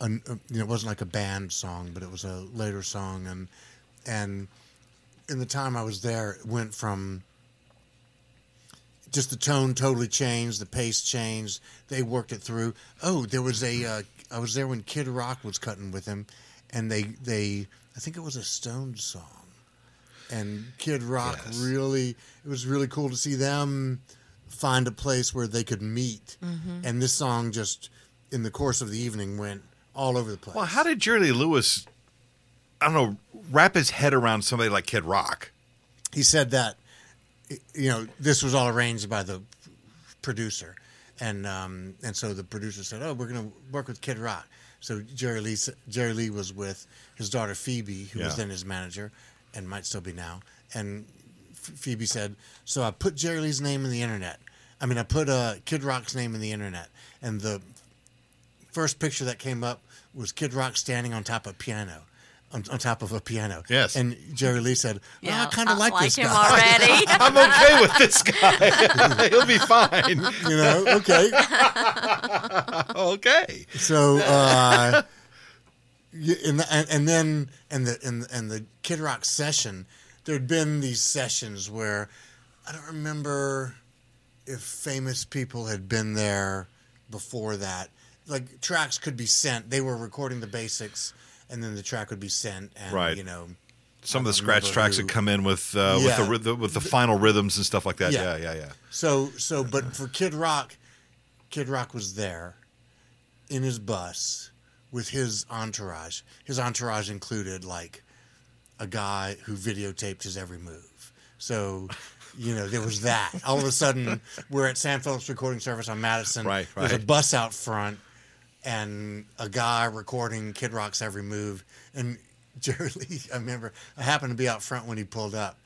an, uh, you know, it wasn't like a band song, but it was a later song, and and in the time I was there, it went from just the tone totally changed, the pace changed. They worked it through. Oh, there was a. Uh, I was there when Kid Rock was cutting with him, and they they I think it was a Stones song, and Kid Rock Yes. really it was really cool to see them find a place where they could meet, and this song just in the course of the evening went all over the place. Well, how did Jerry Lee Lewis, I don't know, wrap his head around somebody like Kid Rock? he said that you know this was all arranged by the producer and um, and so the producer said oh we're going to work with kid rock so jerry lee jerry lee was with his daughter phoebe who was then his manager and might still be now and phoebe said so i put jerry lee's name in the internet i mean i put uh, kid rock's name in the internet and the first picture that came up was kid rock standing on top of a piano on, on top of a piano Yes. and jerry lee said well, i kind of like, this him guy *laughs* already. *laughs* I'm okay with this guy. *laughs* He'll be fine. you know okay Okay. so uh y- and, and and then and the and, and the kid rock session there'd been these sessions where i don't remember if famous people had been there before that like tracks could be sent they were recording the basics and then the track would be sent and Right. you know Some of the scratch tracks who. that come in with uh, Yeah. with the, with the final rhythms and stuff like that. Yeah, Yeah. yeah, yeah. So so but for Kid Rock, Kid Rock was there in his bus with his entourage. His entourage included like a guy who videotaped his every move. So you know, there was that. All of a sudden, we're at Sam Phillips Recording Service on Madison. Right, right. There's a bus out front, and a guy recording Kid Rock's every move. And *laughs* Jerry Lee, I remember I happened to be out front when he pulled up.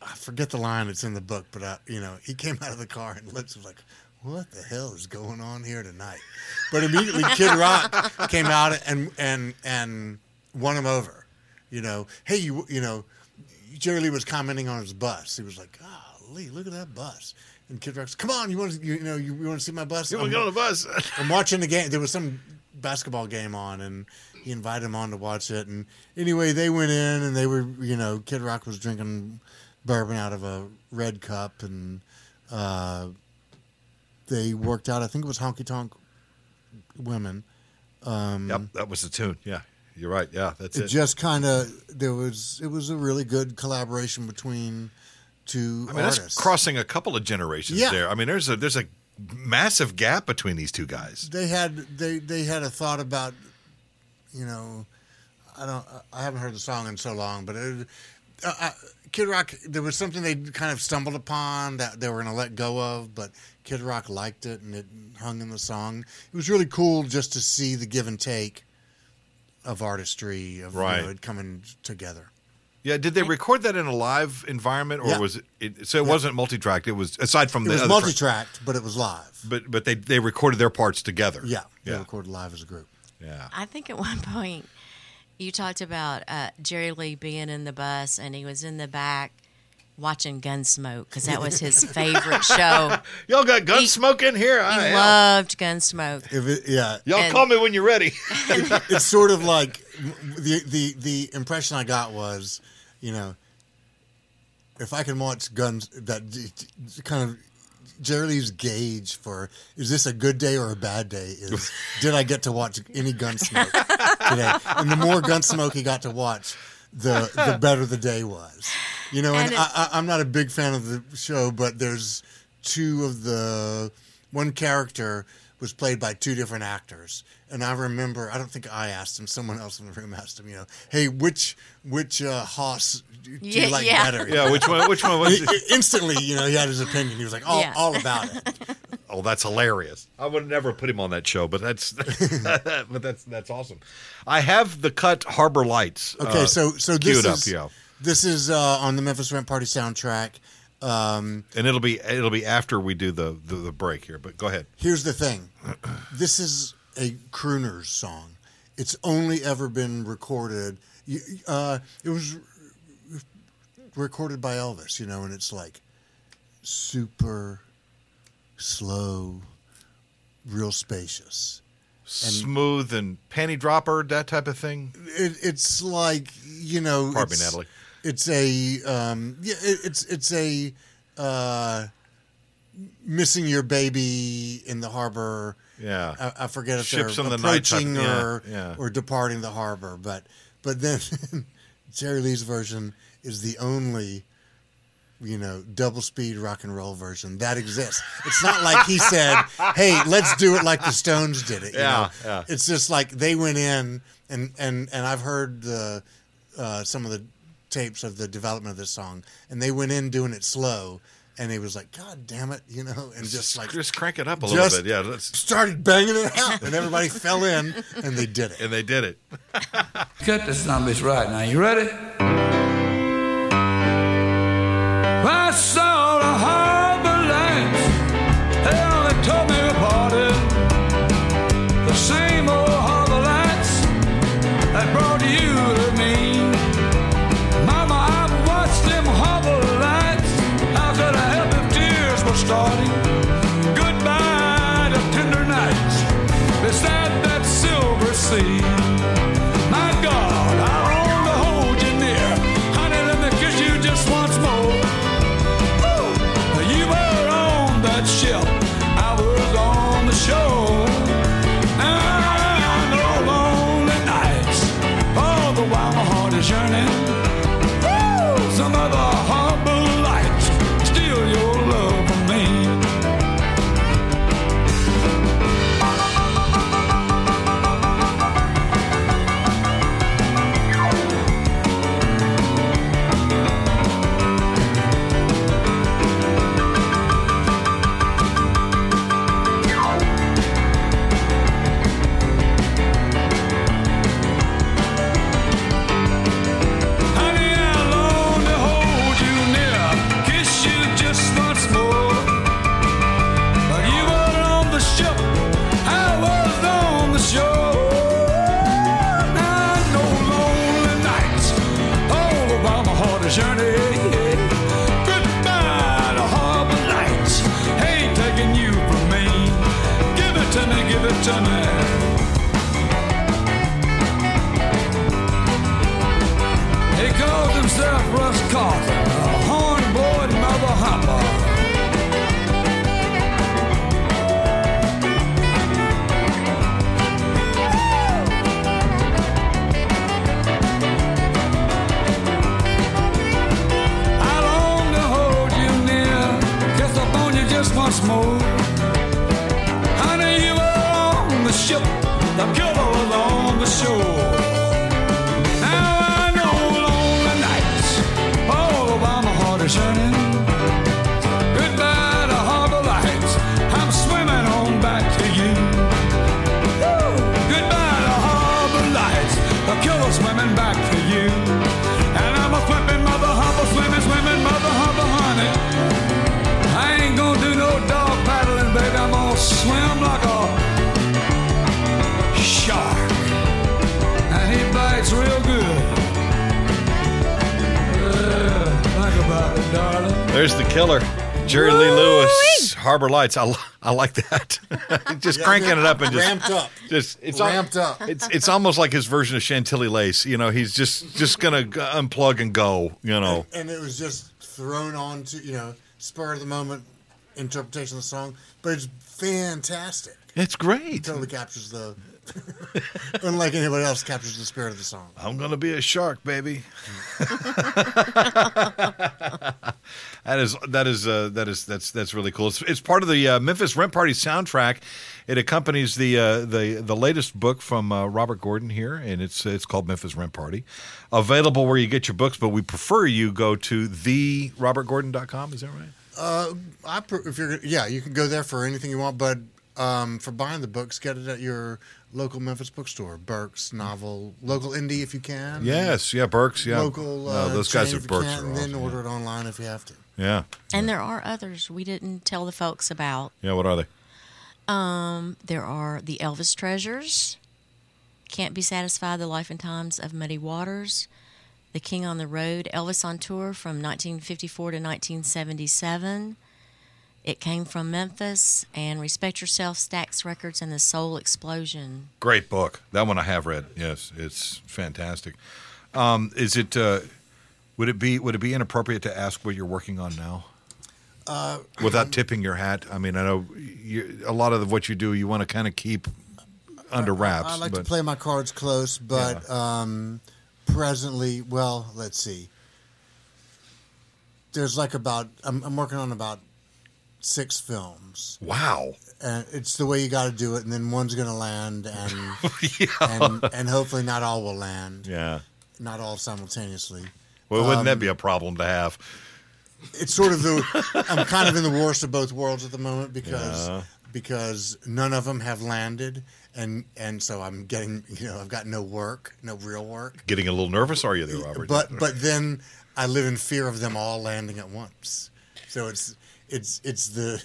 I forget the line that's in the book, but I, you know, he came out of the car and looked was like, "What the hell is going on here tonight?" But immediately, Kid Rock came out and and and won him over. You know, hey, you you know, Jerry Lee was commenting on his bus. He was like, "Golly, look at that bus." And Kid Rock's, "Come on, you want to you, you know you, you want to see my bus?" You want to get on the bus? *laughs* I'm watching the game. There was some basketball game on, and he invited him on to watch it. And anyway, they went in, and they were, you know, Kid Rock was drinking bourbon out of a red cup, and uh, they worked out. I think it was Honky Tonk Women. Um, yep, that was the tune. Yeah, you're right. Yeah, that's it. it. just kind of there was it was a really good collaboration between two I mean, artists. that's crossing a couple of generations Yeah. there. I mean, there's a there's a massive gap between these two guys. they had they they had a thought about you know I don't I haven't heard the song in so long but it, uh, uh, Kid Rock there was something they kind of stumbled upon that they were going to let go of but Kid Rock liked it and it hung in the song it was really cool just to see the give and take of artistry of Right. you know, it coming together Yeah, did they record that in a live environment, or Yeah. was it, it? So it wasn't multi-tracked. It was aside from it the was multi-tracked but it was live but but they they recorded their parts together. yeah they recorded live as a group yeah. I think at one point you talked about uh, Jerry Lee being in the bus and he was in the back watching Gunsmoke because that was his favorite *laughs* show. Y'all got Gunsmoke He- in here. He I am. loved Gunsmoke. if it, yeah Y'all and- call me when you're ready. *laughs* it's sort of like the the the impression I got was, you know, if I can watch guns, that kind of Jerry Lee's gauge for is this a good day or a bad day is *laughs* did I get to watch any Gunsmoke today? And the more Gunsmoke he got to watch, the the better the day was. You know, and, And I, I, I'm not a big fan of the show, but there's two of the one character was played by two different actors, and I remember I don't think I asked him, someone else in the room asked him, you know, hey, which which uh, Haas do do Yeah, you like yeah. better? yeah, which one? Which one was? *laughs* It? instantly, you know, he had his opinion. He was like, all, Yeah. all about it. *laughs* Oh, that's hilarious. I would never put him on that show, but that's *laughs* but that's that's awesome. I have the cut Harbor Lights. Okay, uh, so so this queued up, is yeah. this is uh, on the Memphis Rent Party soundtrack. Um, and it'll be it'll be after we do the, the the break here. But go ahead. here's the thing: this is a crooner's song. It's only ever been recorded. Uh, it was recorded by Elvis, you know, and it's like super slow, real spacious. Smooth and panty dropper, that type of thing. it, it's like you know. Pardon me, Natalie. It's a um, yeah. It, it's it's a uh, missing your baby in the harbor. Yeah. I, I forget if Ships they're in the approaching yeah, or yeah. or departing the harbor. But but then *laughs* Jerry Lee's version is the only you know double speed rock and roll version that exists. It's not like he said, *laughs* "Hey, let's do it like the Stones did it." you Yeah, know? yeah. It's just like they went in and and and I've heard the uh, some of the tapes of the development of this song, and they went in doing it slow. And he was like, "God damn it," you know, and just like just crank it up a little bit. Yeah, let's, started banging it out, and everybody fell in, and they did it. and they did it. *laughs* Cut this zombies right now. You ready? I saw There's the killer, Jerry Lee Lewis, Harbor Lights. I, I like that. *laughs* just cranking it up and just ramped up. Just it's al- Ramped up. It's it's almost like his version of Chantilly Lace. You know, he's just just gonna g- unplug and go. You know, and it was just thrown on to you know spur of the moment interpretation of the song, but it's fantastic. it's great. Totally captures the, unlike anybody else, captures the spirit of the song. I'm gonna be a shark, baby. *laughs* that is that is uh, that is that's that's really cool. It's, it's part of the uh, Memphis Rent Party soundtrack. It accompanies the uh, the the latest book from uh, Robert Gordon here, and it's it's called Memphis Rent Party. Available where you get your books, but we prefer you go to the robertgordon.com. Is that right? Uh, I pr- if you're yeah, you can go there for anything you want, but um, for buying the books, get it at your local Memphis bookstore, Burke's Novel, local indie if you can. Yes, yeah, Burks, yeah. Local. No, Uh, those guys chain at if you Burks can, are and then awesome. order it online if you have to. Yeah, And there are others we didn't tell the folks about. yeah. What are they? Um, there are the Elvis Treasures, Can't Be Satisfied, The Life and Times of Muddy Waters, The King on the Road, Elvis on Tour from 1954 to 1977, It Came from Memphis, and Respect Yourself, Stax Records, and The Soul Explosion. Great book. That one I have read. Yes, it's fantastic. Um, is it? Uh, would it be? Would it be inappropriate to ask what you're working on now? Uh, Without tipping your hat. I mean, I know you, a lot of what you do, you want to kind of keep under wraps. I like but to play my cards close, but um, presently, well, let's see. There's like about I'm, I'm working on about six films, wow. and it's the way you got to do it. And then one's going to land, and *laughs* and and hopefully not all will land, Yeah. not all simultaneously. Well, wouldn't Um, that be a problem to have? It's sort of the *laughs* I'm kind of in the worst of both worlds at the moment because Yeah. because none of them have landed, and and so I'm getting you know I've got no work, no real work. Getting a little nervous, are you there, Robert? But but then I live in fear of them all landing at once. So it's it's it's the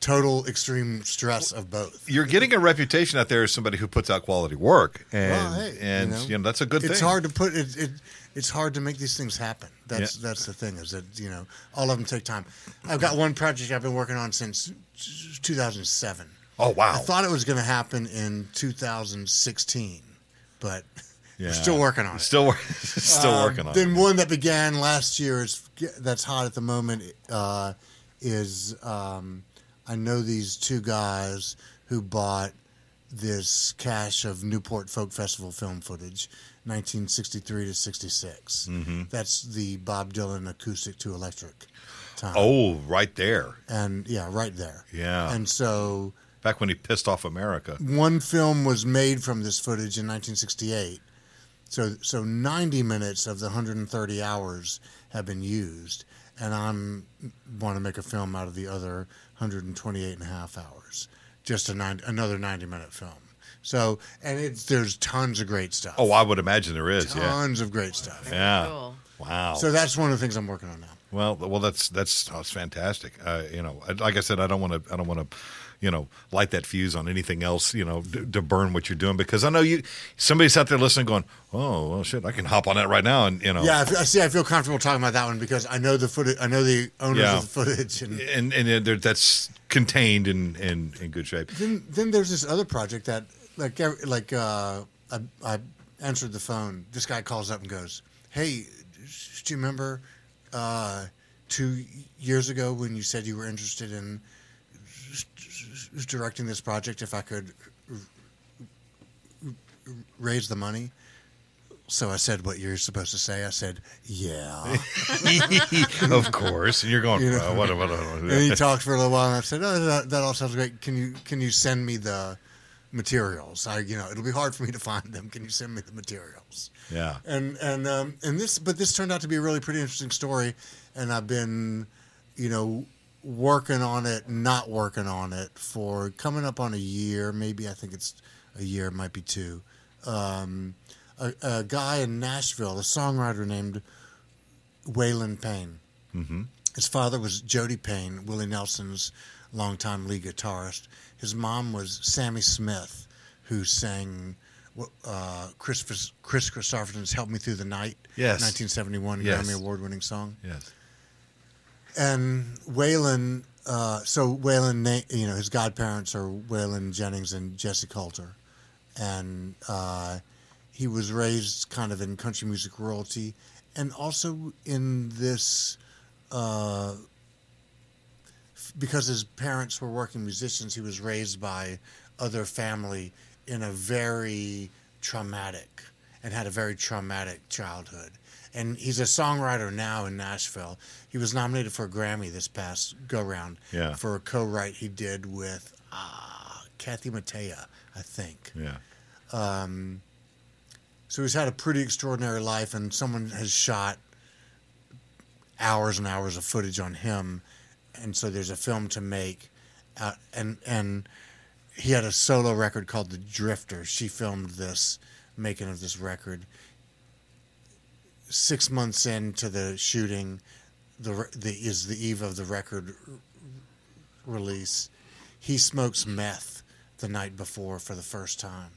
total extreme stress of both. you're getting a reputation out there as somebody who puts out quality work, and Well, hey, you know, you know that's a good It's thing. hard to put it, it. It's hard to make these things happen. That's Yeah. that's the thing is that you know all of them take time. I've got one project I've been working on since 2007. Oh wow! I thought it was going to happen in 2016, but *laughs* Yeah. we're still working on it. Still, wor- *laughs* still Um, working on Then it. Then one that began last year is that's hot at the moment uh, is um, I know these two guys who bought this cache of Newport Folk Festival film footage, 1963 to 66. Mm-hmm. That's the Bob Dylan acoustic to electric time. Oh, right there. and yeah, right there. Yeah. and so Back when he pissed off America. one film was made from this footage in 1968. So so 90 minutes of the 130 hours have been used and I'm want to make a film out of the other 128 and a half hours. Just a nine, another 90 minute film. So and it's there's tons of great stuff. Oh, I would imagine there is. Yeah. tons of great stuff. Yeah. Cool. Wow. So that's one of the things I'm working on now. Well, well, that's that's that's fantastic. Uh, you know, like I said, I don't want to, I don't want to, you know, light that fuse on anything else. You know, to, to burn what you're doing because I know you. Somebody's out there listening, going, "Oh, well, shit, I can hop on that right now," and you know, Yeah, I see. I feel comfortable talking about that one because I know the footage. I know the owners Yeah. of the footage, and and and that's contained in, in in good shape. then then there's this other project that like like uh, I, I answered the phone. This guy calls up and goes, "Hey, do you remember uh, two years ago when you said you were interested in directing this project? If I could raise the money." So I said what you're supposed to say. I said, "Yeah." *laughs* of course, and you're going, You know. "Uh, what, what, what, and he talked for a little while, and I said, "Oh, that, that all sounds great. Can you can you send me the materials? I, you know, it'll be hard for me to find them. Can you send me the materials?" yeah, And and um, and this, but this turned out to be a really pretty interesting story, and I've been, you know, working on it, not working on it for coming up on a year. Maybe I think it's a year, it might be two. Um, a, a guy in Nashville, a songwriter named Waylon Payne. mm-hmm. His father was Jody Payne, Willie Nelson's longtime lead guitarist. His mom was Sammi Smith, who sang uh, Chris Kris Kristofferson's "Help Me Through the Night," Yes. 1971 Yes. Grammy Award-winning song. yes, and Waylon, uh, so Waylon, you know, his godparents are Waylon Jennings and Jessi Colter, and uh, he was raised kind of in country music royalty, and also in this, uh, because his parents were working musicians, he was raised by other family in a very traumatic and had a very traumatic childhood. And he's a songwriter now in Nashville. He was nominated for a Grammy this past go round Yeah. for a co-write he did with uh, Kathy Mattea, I think. Yeah. So he's had a pretty extraordinary life, and someone has shot hours and hours of footage on him, and so there's a film to make, uh, and and he had a solo record called The Drifter. She filmed this making of this record. Six months into the shooting, the the is the eve of the record release. He smokes meth the night before for the first time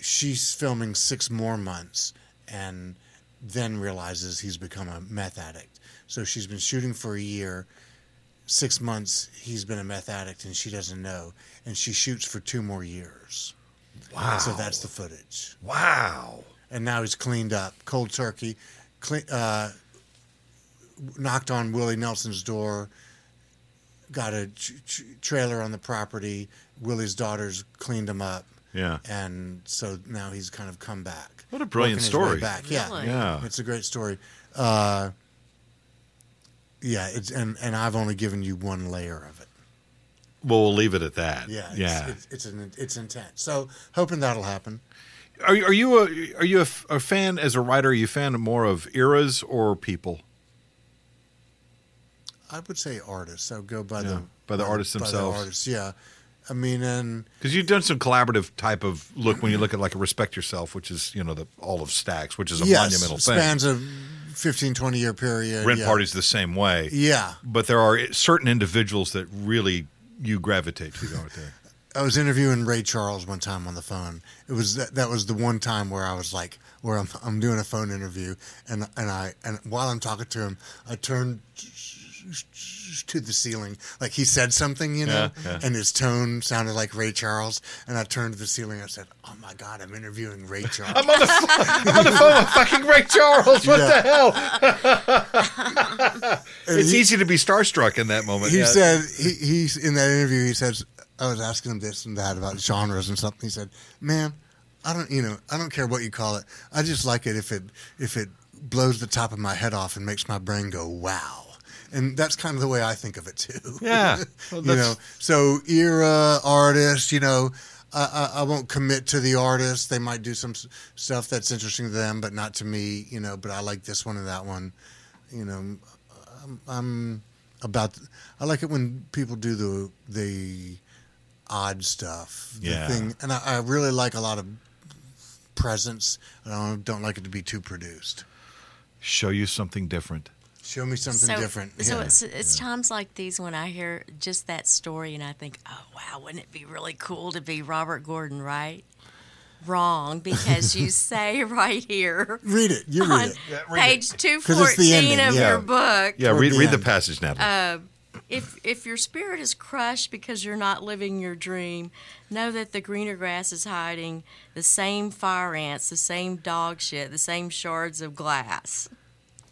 she's filming six more months and then realizes he's become a meth addict. So she's been shooting for a year. Six months he's been a meth addict and she doesn't know. And she shoots for two more years. Wow. So that's the footage. wow. And now he's cleaned up, cold turkey, clean, uh, knocked on Willie Nelson's door, got a ch- ch- trailer on the property. Willie's daughters cleaned him up Yeah. and so now he's kind of come back. What a brilliant Working his way story. Back, yeah, Really? Yeah. it's a great story. Uh, yeah, it's and and I've only given you one layer of it. Well, we'll leave it at that. Yeah, it's, yeah. it's it's, an, it's intense. So hoping that'll happen. Are, are you a are you a, a fan as a writer? Are you a fan more of eras or people? I would say artists. I would go by Yeah, the by the artists by themselves. artists, yeah. I mean, and Because you've done some collaborative type of look when you look at like a Respect Yourself, which is you know the all of Stax, which is a yes, monumental thing. spans a 15, 20 year period. Rent yeah. Party's the same way. Yeah, But there are certain individuals that really you gravitate to, aren't there? *laughs* I was interviewing Ray Charles one time on the phone. It was that, that was the one time where I was like, where I'm I'm doing a phone interview, and and I and while I'm talking to him, I turned to the ceiling, like he said something, you know, Yeah, yeah. and his tone sounded like Ray Charles, and I turned to the ceiling. I said, "Oh my God, I'm interviewing Ray *laughs* Charles." I'm on the phone, I'm on the phone with fucking Ray Charles. What Yeah. the hell? *laughs* It's he- easy to be starstruck in that moment. He said he he's in that interview. He says I was asking him this and that about genres and something. He said, "Man, I don't you know I don't care what you call it. I just like it if it if it blows the top of my head off and makes my brain go wow." And that's kind of the way I think of it too. Yeah. *laughs* Well, you know, so era artist, you know. I, I, I won't commit to the artist. They might do some s- stuff that's interesting to them, but not to me. You know, but I like this one and that one. You know, I'm, I'm about. I like it when people do the the odd stuff. The Yeah. thing, and I, I really like a lot of presence. I don't, don't like it to be too produced. Show you something different. Show me something so, different. So Yeah. it's, it's times like these when I hear just that story and I think, oh wow, wouldn't it be really cool to be Robert Gordon, right? Wrong, because you *laughs* say right here read it. You on read it. page two 'Cause it's the fourteen of yeah. your book. Yeah, read the read the end. passage, Natalie. Uh, if if your spirit is crushed because you're not living your dream, know that the greener grass is hiding the same fire ants, the same dog shit, the same shards of glass.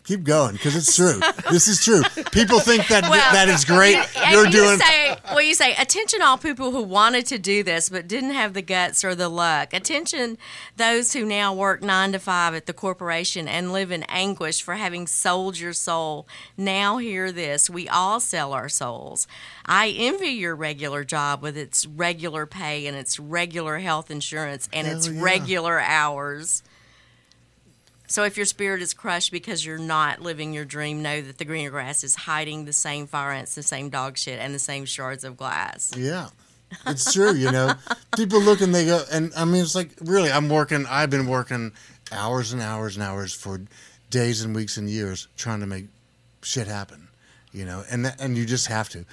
Keep going because it's true. *laughs* this is true. People think that Well, that is great. You're you doing. say, well, you say, attention all people who wanted to do this but didn't have the guts or the luck. Attention those who now work nine to five at the corporation and live in anguish for having sold your soul. Now hear this: we all sell our souls. I envy your regular job with its regular pay and its regular health insurance and its yeah. regular hours. So if your spirit is crushed because you're not living your dream, know that the greener grass is hiding the same fire ants, the same dog shit, and the same shards of glass. Yeah. It's true, you know. *laughs* People look and they go, and I mean, it's like, really, I'm working, I've been working hours and hours and hours for days and weeks and years trying to make shit happen, you know, and that, and you just have to.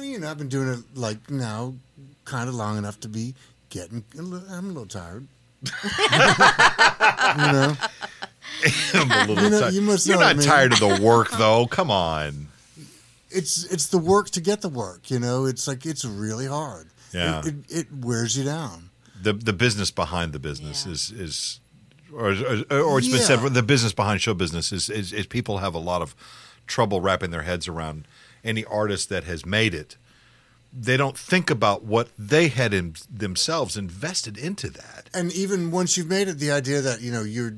You know, I've been doing it like now kind of long enough to be getting, a little, I'm a little tired. *laughs* you know, *laughs* I'm a little You know, tired. you must You're know I not mean. tired of the work, though. Come on. it's it's the work to get the work. You know, it's like it's really hard. Yeah. it, it, it wears you down. the the business behind the business Yeah. is is or or, or it's been said the business behind show business is, is is people have a lot of trouble wrapping their heads around any artist that has made it. They don't think about what they had in themselves invested into that. and even once you've made it, the idea that you know you're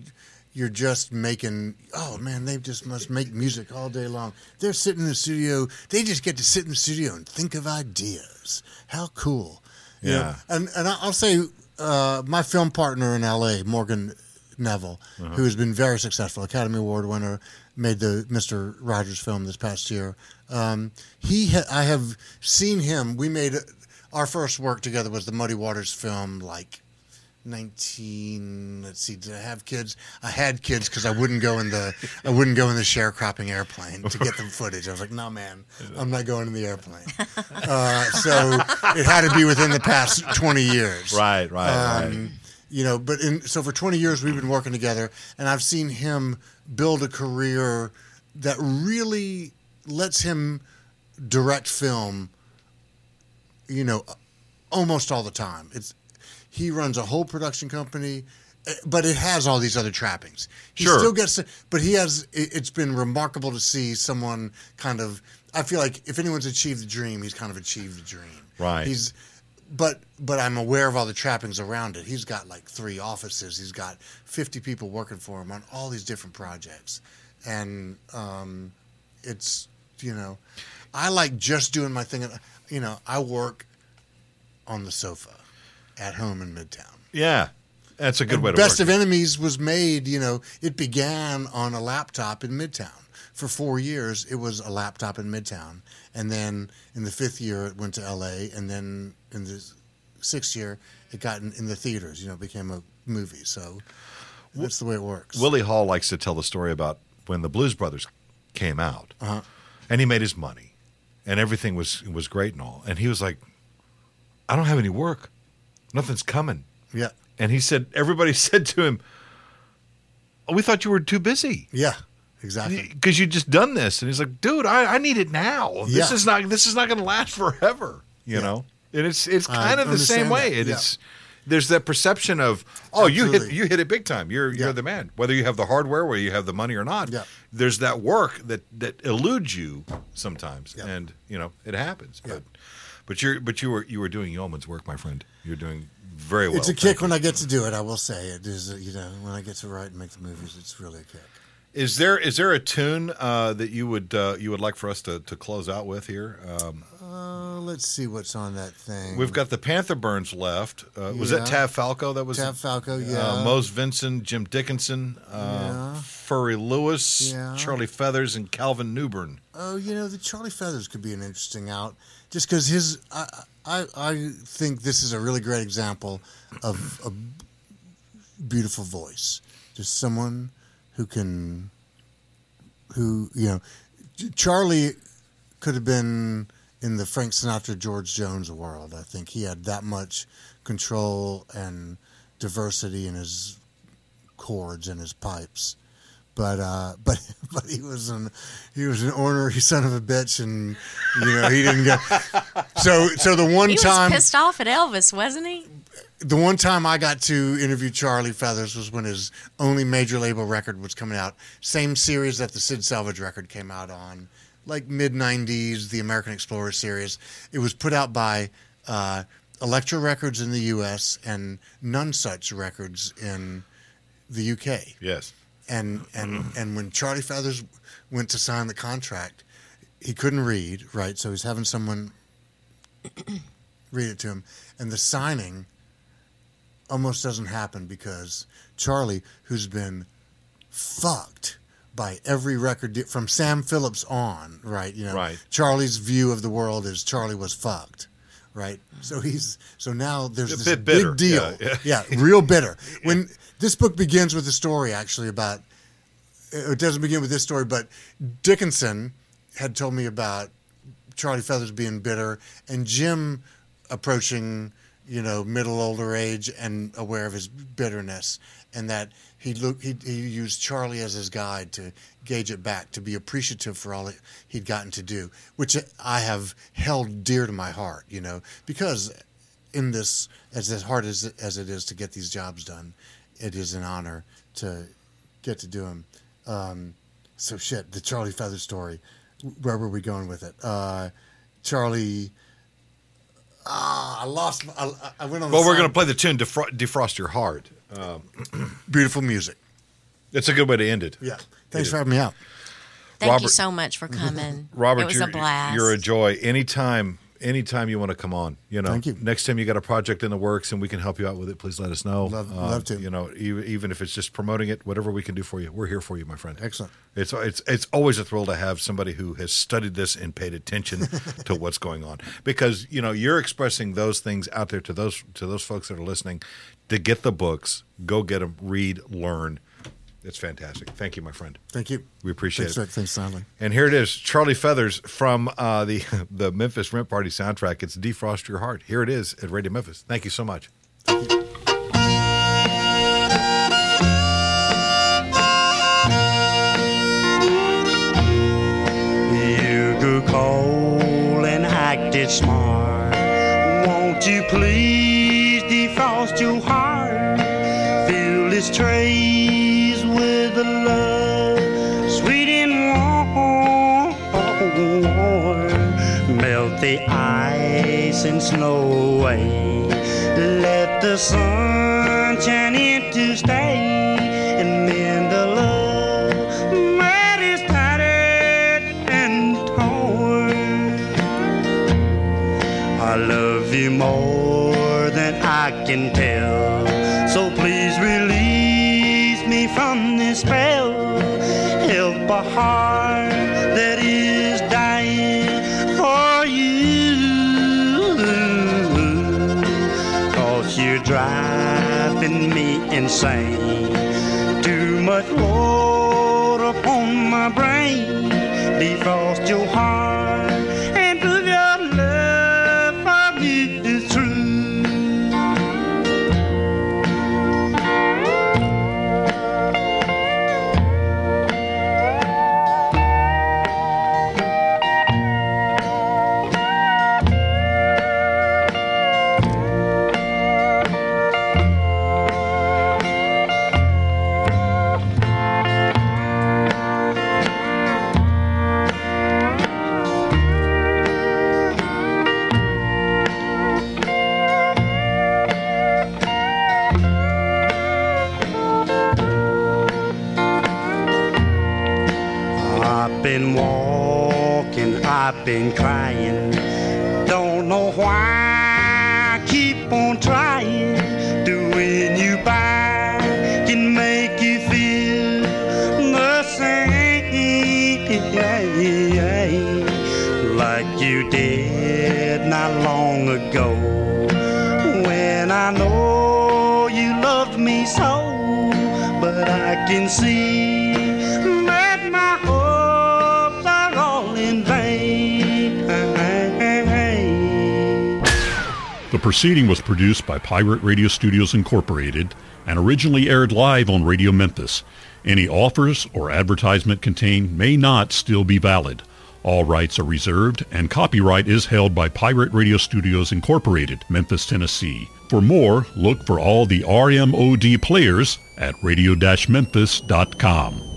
you're just making oh man they just must make music all day long. They're sitting in the studio. They just get to sit in the studio and think of ideas. How cool! You know? Yeah. and and I'll say uh, my film partner in L.A. Morgan Neville, who has been very successful, Academy Award winner, made the Mister Rogers film this past year. Um, he ha- I have seen him. We made our first work together was the Muddy Waters film, like 19 let's see did i have kids? I had kids because i wouldn't go in the i wouldn't go in the sharecropping airplane to get the *laughs* footage. I was like no man i'm not going in the airplane. Uh, so it had to be within the past 20 years. Right, right, um, you know but in so for 20 years we've been working together and i've seen him build a career that really lets him direct film you know almost all the time. It's he runs a whole production company eh, but it has all these other trappings he Sure. still gets to, but he has it- it's been remarkable to see someone kind of i feel like if anyone's achieved the dream he's kind of achieved the dream Right. he's but but I'm aware of all the trappings around it. He's got like three offices. He's got 50 people working for him on all these different projects, and um, it's you know, I like just doing my thing. You know, I work on the sofa at home in Midtown. Yeah, that's a good And way to Best work. of Enemies was made, you know, it began on a laptop in Midtown. For four years, it was a laptop in Midtown. And then in the fifth year, it went to LA. And then in the sixth year, it got in, in the theaters, you know, it became a movie. So that's the way it works. Willie Hall likes to tell the story about when the Blues Brothers came out, Uh-huh. and he made his money, and everything was was great and all, and he was like, "I don't have any work, nothing's coming," yeah. and he said everybody *laughs* said to him, oh, "We thought you were too busy." Yeah, exactly. Because you just done this, and he's like, "Dude, I, I need it now. This is not this is not going to last forever." You Yeah. know, and it's it's I kind of the same way. It yeah. is there's that perception of oh you hit you hit it big time. You're Yeah. you're the man. Whether you have the hardware, whether you have the money or not, Yeah. there's that work that that eludes you sometimes, Yeah. and you know it happens. Yeah. But but you're but you were you were doing yeoman's work, my friend. You're doing very well. it's a kick when I get to do it. I will say it is. You know, when I get to write and make the movies, it's really a kick. Is there is there a tune uh, that you would uh, you would like for us to, to close out with here? Um, Uh, let's see what's on that thing. we've got the Panther Burns left. Uh, Was that Yeah. Tav Falco? That was Tav Falco, Uh, yeah. Mose Vinson, Jim Dickinson, uh, Yeah. Furry Lewis, Yeah. Charlie Feathers, and Calvin Newborn. Oh, you know, the Charlie Feathers could be an interesting out, just because his. I, I I think this is a really great example of a beautiful voice. Just someone who can, who you know, Charlie could have been in the Frank Sinatra, George Jones world. I think he had that much control and diversity in his chords and his pipes but uh, *laughs* but but he was an he was an ornery son of a bitch, and you know he didn't get. *laughs* So so the one He time was pissed off at Elvis, wasn't he? the one time I got to interview Charlie Feathers was when his only major label record was coming out. Same series that the Sid Selvidge record came out on, like mid '90s, the American Explorer series. It was put out by uh, Elektra Records in the U.S. and Nonesuch Records in the U.K Yes. And and and when Charlie Feathers went to sign the contract, he couldn't read, right? So he's having someone *coughs* read it to him, and the signing almost doesn't happen because Charlie, who's been fucked by every record de- from Sam Phillips on, right? You know, Right. Charlie's view of the world is Charlie was fucked. Right, so he's so now there's A this big deal, Yeah, yeah. yeah, real bitter. *laughs* When this book begins with a story actually about it doesn't begin with this story, but Dickinson had told me about Charlie Feathers being bitter and Jim approaching you know, middle older age and aware of his bitterness, and that he look he, he used Charlie as his guide to gauge it back, to be appreciative for all he'd gotten to do, which I have held dear to my heart, you know, because in this as as hard as as it is to get these jobs done, it is an honor to get to do them. Um, so shit, the Charlie Feather story. Where were we going with it? Uh, Charlie. Ah, I lost. I, I went on. Well, the we're going to play the tune Defro- "Defrost Your Heart." *clears throat* beautiful music. It's a good way to end it. Yeah. Thanks for having me out. Thank you so much for coming. *laughs* Robert, it was you're, a blast. you're a joy. Anytime, anytime you want to come on, you know. Thank you. Next time you got a project in the works and we can help you out with it, please let us know. Um, Love- love to. You know, even, even if it's just promoting it, whatever we can do for you, we're here for you, my friend. Excellent. It's it's it's always a thrill to have somebody who has studied this and paid attention *laughs* to what's going on because you know you're expressing those things out there to those to those folks that are listening to get the books, go get them, read, learn. It's fantastic. Thank you, my friend. Thank you. We appreciate Thanks, it. Rick. Thanks, Stanley. And here it is, Charlie Feathers from uh, the *laughs* the Memphis Rent Party soundtrack. It's "Defrost Your Heart." Here it is at Radio Memphis. Thank you so much. You grew cold and acted smart. Won't you please and snow away. Let the sun shine insane. Too much load upon my brain. Defrost your heart been crying. Don't know why keep on trying. Doing you back can make you feel the same. Like you did not long ago. When I know you loved me so, but I can see The proceeding was produced by Pirate Radio Studios Incorporated and originally aired live on Radio Memphis. Any offers or advertisement contained may not still be valid. All rights are reserved and copyright is held by Pirate Radio Studios Incorporated, Memphis, Tennessee. For more, look for all the RMOD players at radio-memphis.com.